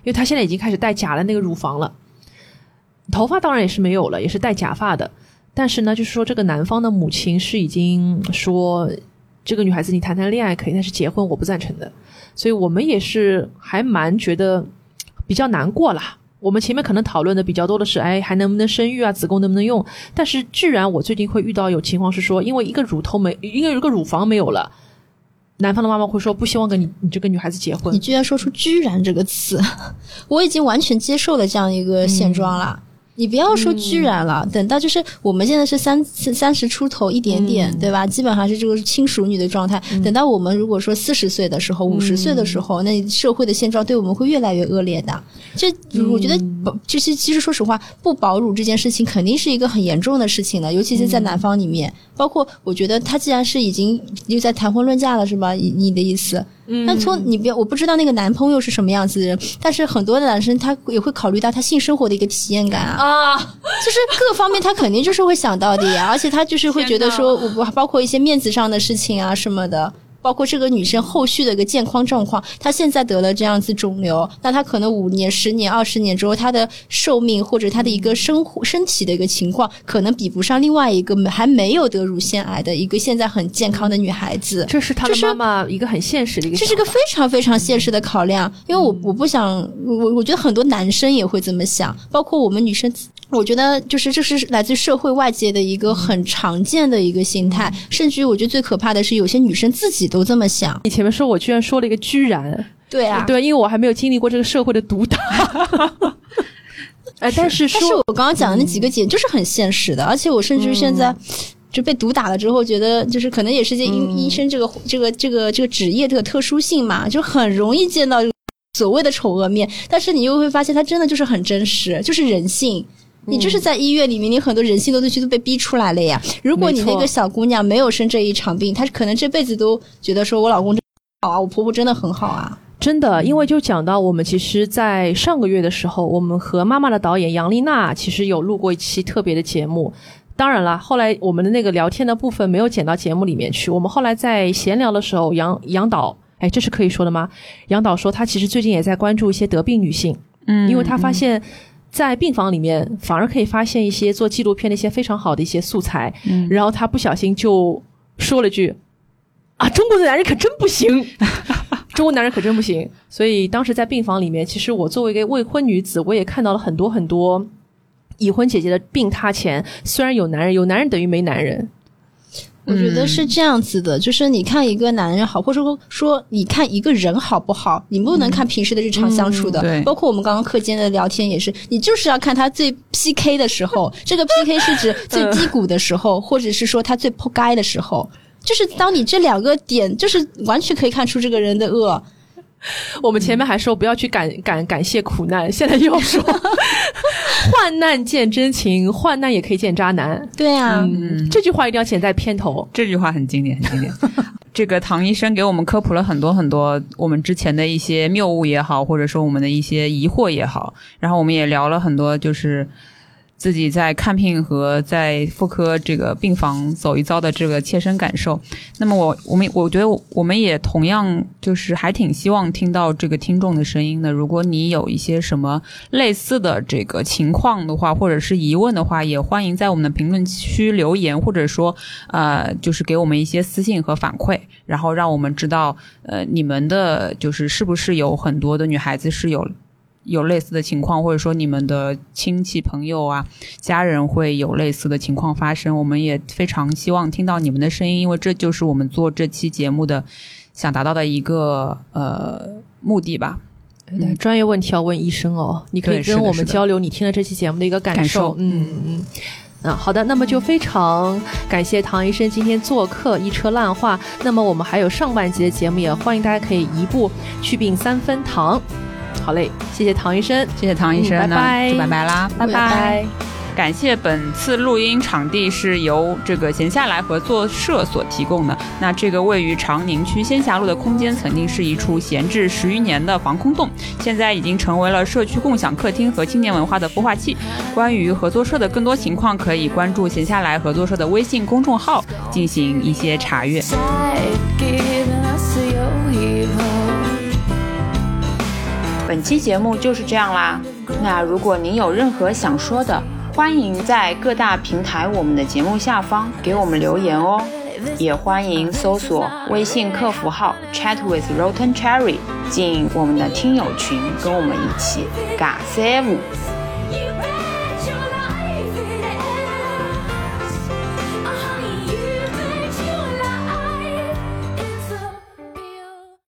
因为她现在已经开始戴假的那个乳房了，头发当然也是没有了，也是戴假发的。但是呢，就是说，这个男方的母亲是已经说，这个女孩子你谈谈恋爱可以，但是结婚我不赞成的。所以我们也是还蛮觉得比较难过啦。我们前面可能讨论的比较多的是，哎，还能不能生育啊？子宫能不能用？但是，居然我最近会遇到有情况是说，因为一个乳头没，因为一个乳房没有了。男方的妈妈会说不希望跟你你这个女孩子结婚。你居然说出“居然”这个词，我已经完全接受了这样一个现状了。你不要说居然了，等到就是我们现在是三三十出头一点点，对吧？基本上是这个轻熟女的状态。等到我们如果说四十岁的时候、五十岁的时候，那社会的现状对我们会越来越恶劣的。这我觉得保，就是其实说实话，不保乳这件事情肯定是一个很严重的事情了，尤其是在男方里面。包括我觉得他既然是已经又在谈婚论嫁了，是吧？你的意思？那从你别，我不知道那个男朋友是什么样子的人，但是很多的男生他也会考虑到他性生活的一个体验感啊，就是各方面他肯定就是会想到的呀，而且他就是会觉得说，我不包括一些面子上的事情啊什么的。包括这个女生后续的一个健康状况，她现在得了这样子肿瘤，那她可能五年、十年、二十年之后，她的寿命或者她的一个生活身体的一个情况，可能比不上另外一个还没有得乳腺癌的一个现在很健康的女孩子。这是她的妈妈一个很现实的一个，这是个非常非常现实的考量。因为我我不想，我我觉得很多男生也会这么想，包括我们女生。我觉得就是这是来自社会外界的一个很常见的一个心态，甚至于我觉得最可怕的是有些女生自己都这么想。你前面说我居然说了一个居然，对啊，对，因为我还没有经历过这个社会的毒打。哎，但是但是我刚刚讲的那几个点就是很现实的，而且我甚至现在就被毒打了之后，觉得就是可能也是这医医生这个这个这个这个职业的特殊性嘛，就很容易见到所谓的丑恶面，但是你又会发现它真的就是很真实，就是人性。你就是在医院里面，你很多人性的东西都被逼出来了呀。如果你那个小姑娘没有生这一场病，她可能这辈子都觉得说我老公真好啊，我婆婆真的很好啊。真的，因为就讲到我们其实，在上个月的时候，我们和妈妈的导演杨丽娜其实有录过一期特别的节目。当然了，后来我们的那个聊天的部分没有剪到节目里面去。我们后来在闲聊的时候，杨杨导，哎，这是可以说的吗？杨导说他其实最近也在关注一些得病女性，嗯，因为他发现。在病房里面，反而可以发现一些做纪录片的一些非常好的一些素材。嗯，然后他不小心就说了句：“啊，中国的男人可真不行，中国男人可真不行。”所以当时在病房里面，其实我作为一个未婚女子，我也看到了很多很多已婚姐姐的病榻前，虽然有男人，有男人等于没男人。我觉得是这样子的，就是你看一个男人好，或者说说你看一个人好不好，你不能看平时的日常相处的，包括我们刚刚课间的聊天也是，你就是要看他最 PK 的时候，这个 PK 是指 最低谷的时候，或者是说他最扑街的时候，就是当你这两个点，就是完全可以看出这个人的恶。我们前面还说不要去感感感谢苦难，现在又说患难见真情，患难也可以见渣男。对啊，这句话一定要写在片头。这句话很经典，很经典。这个唐医生给我们科普了很多很多我们之前的一些谬误也好，或者说我们的一些疑惑也好，然后我们也聊了很多，就是自己在看病和在妇科这个病房走一遭的这个切身感受。那么我我们我觉得我们也同样就是还挺希望听到这个听众的声音的。如果你有一些什么类似的这个情况的话，或者是疑问的话，也欢迎在我们的评论区留言，或者说呃就是给我们一些私信和反馈，然后让我们知道呃你们的就是是不是有很多的女孩子是有。有类似的情况，或者说你们的亲戚朋友啊、家人会有类似的情况发生，我们也非常希望听到你们的声音，因为这就是我们做这期节目的想达到的一个呃目的吧。对，专业问题要问医生哦，你可以跟我们交流你听了这期节目的一个感受。嗯嗯嗯，好的，那么就非常感谢唐医生今天做客一车烂话。那么我们还有上半集的节目，也欢迎大家可以移步去病三分堂。好嘞，谢谢唐医生，谢谢唐医生，拜拜，拜拜啦，拜拜。感谢本次录音场地是由这个闲下来合作社所提供的。那这个位于长宁区仙霞路的空间，曾经是一处闲置十余年的防空洞，现在已经成为了社区共享客厅和青年文化的孵化器。关于合作社的更多情况，可以关注闲下来合作社的微信公众号进行一些查阅。本期节目就是这样啦。那如果您有任何想说的，欢迎在各大平台我们的节目下方给我们留言哦。也欢迎搜索微信客服号 Chat with Rotten Cherry 进我们的听友群，跟我们一起尬三五。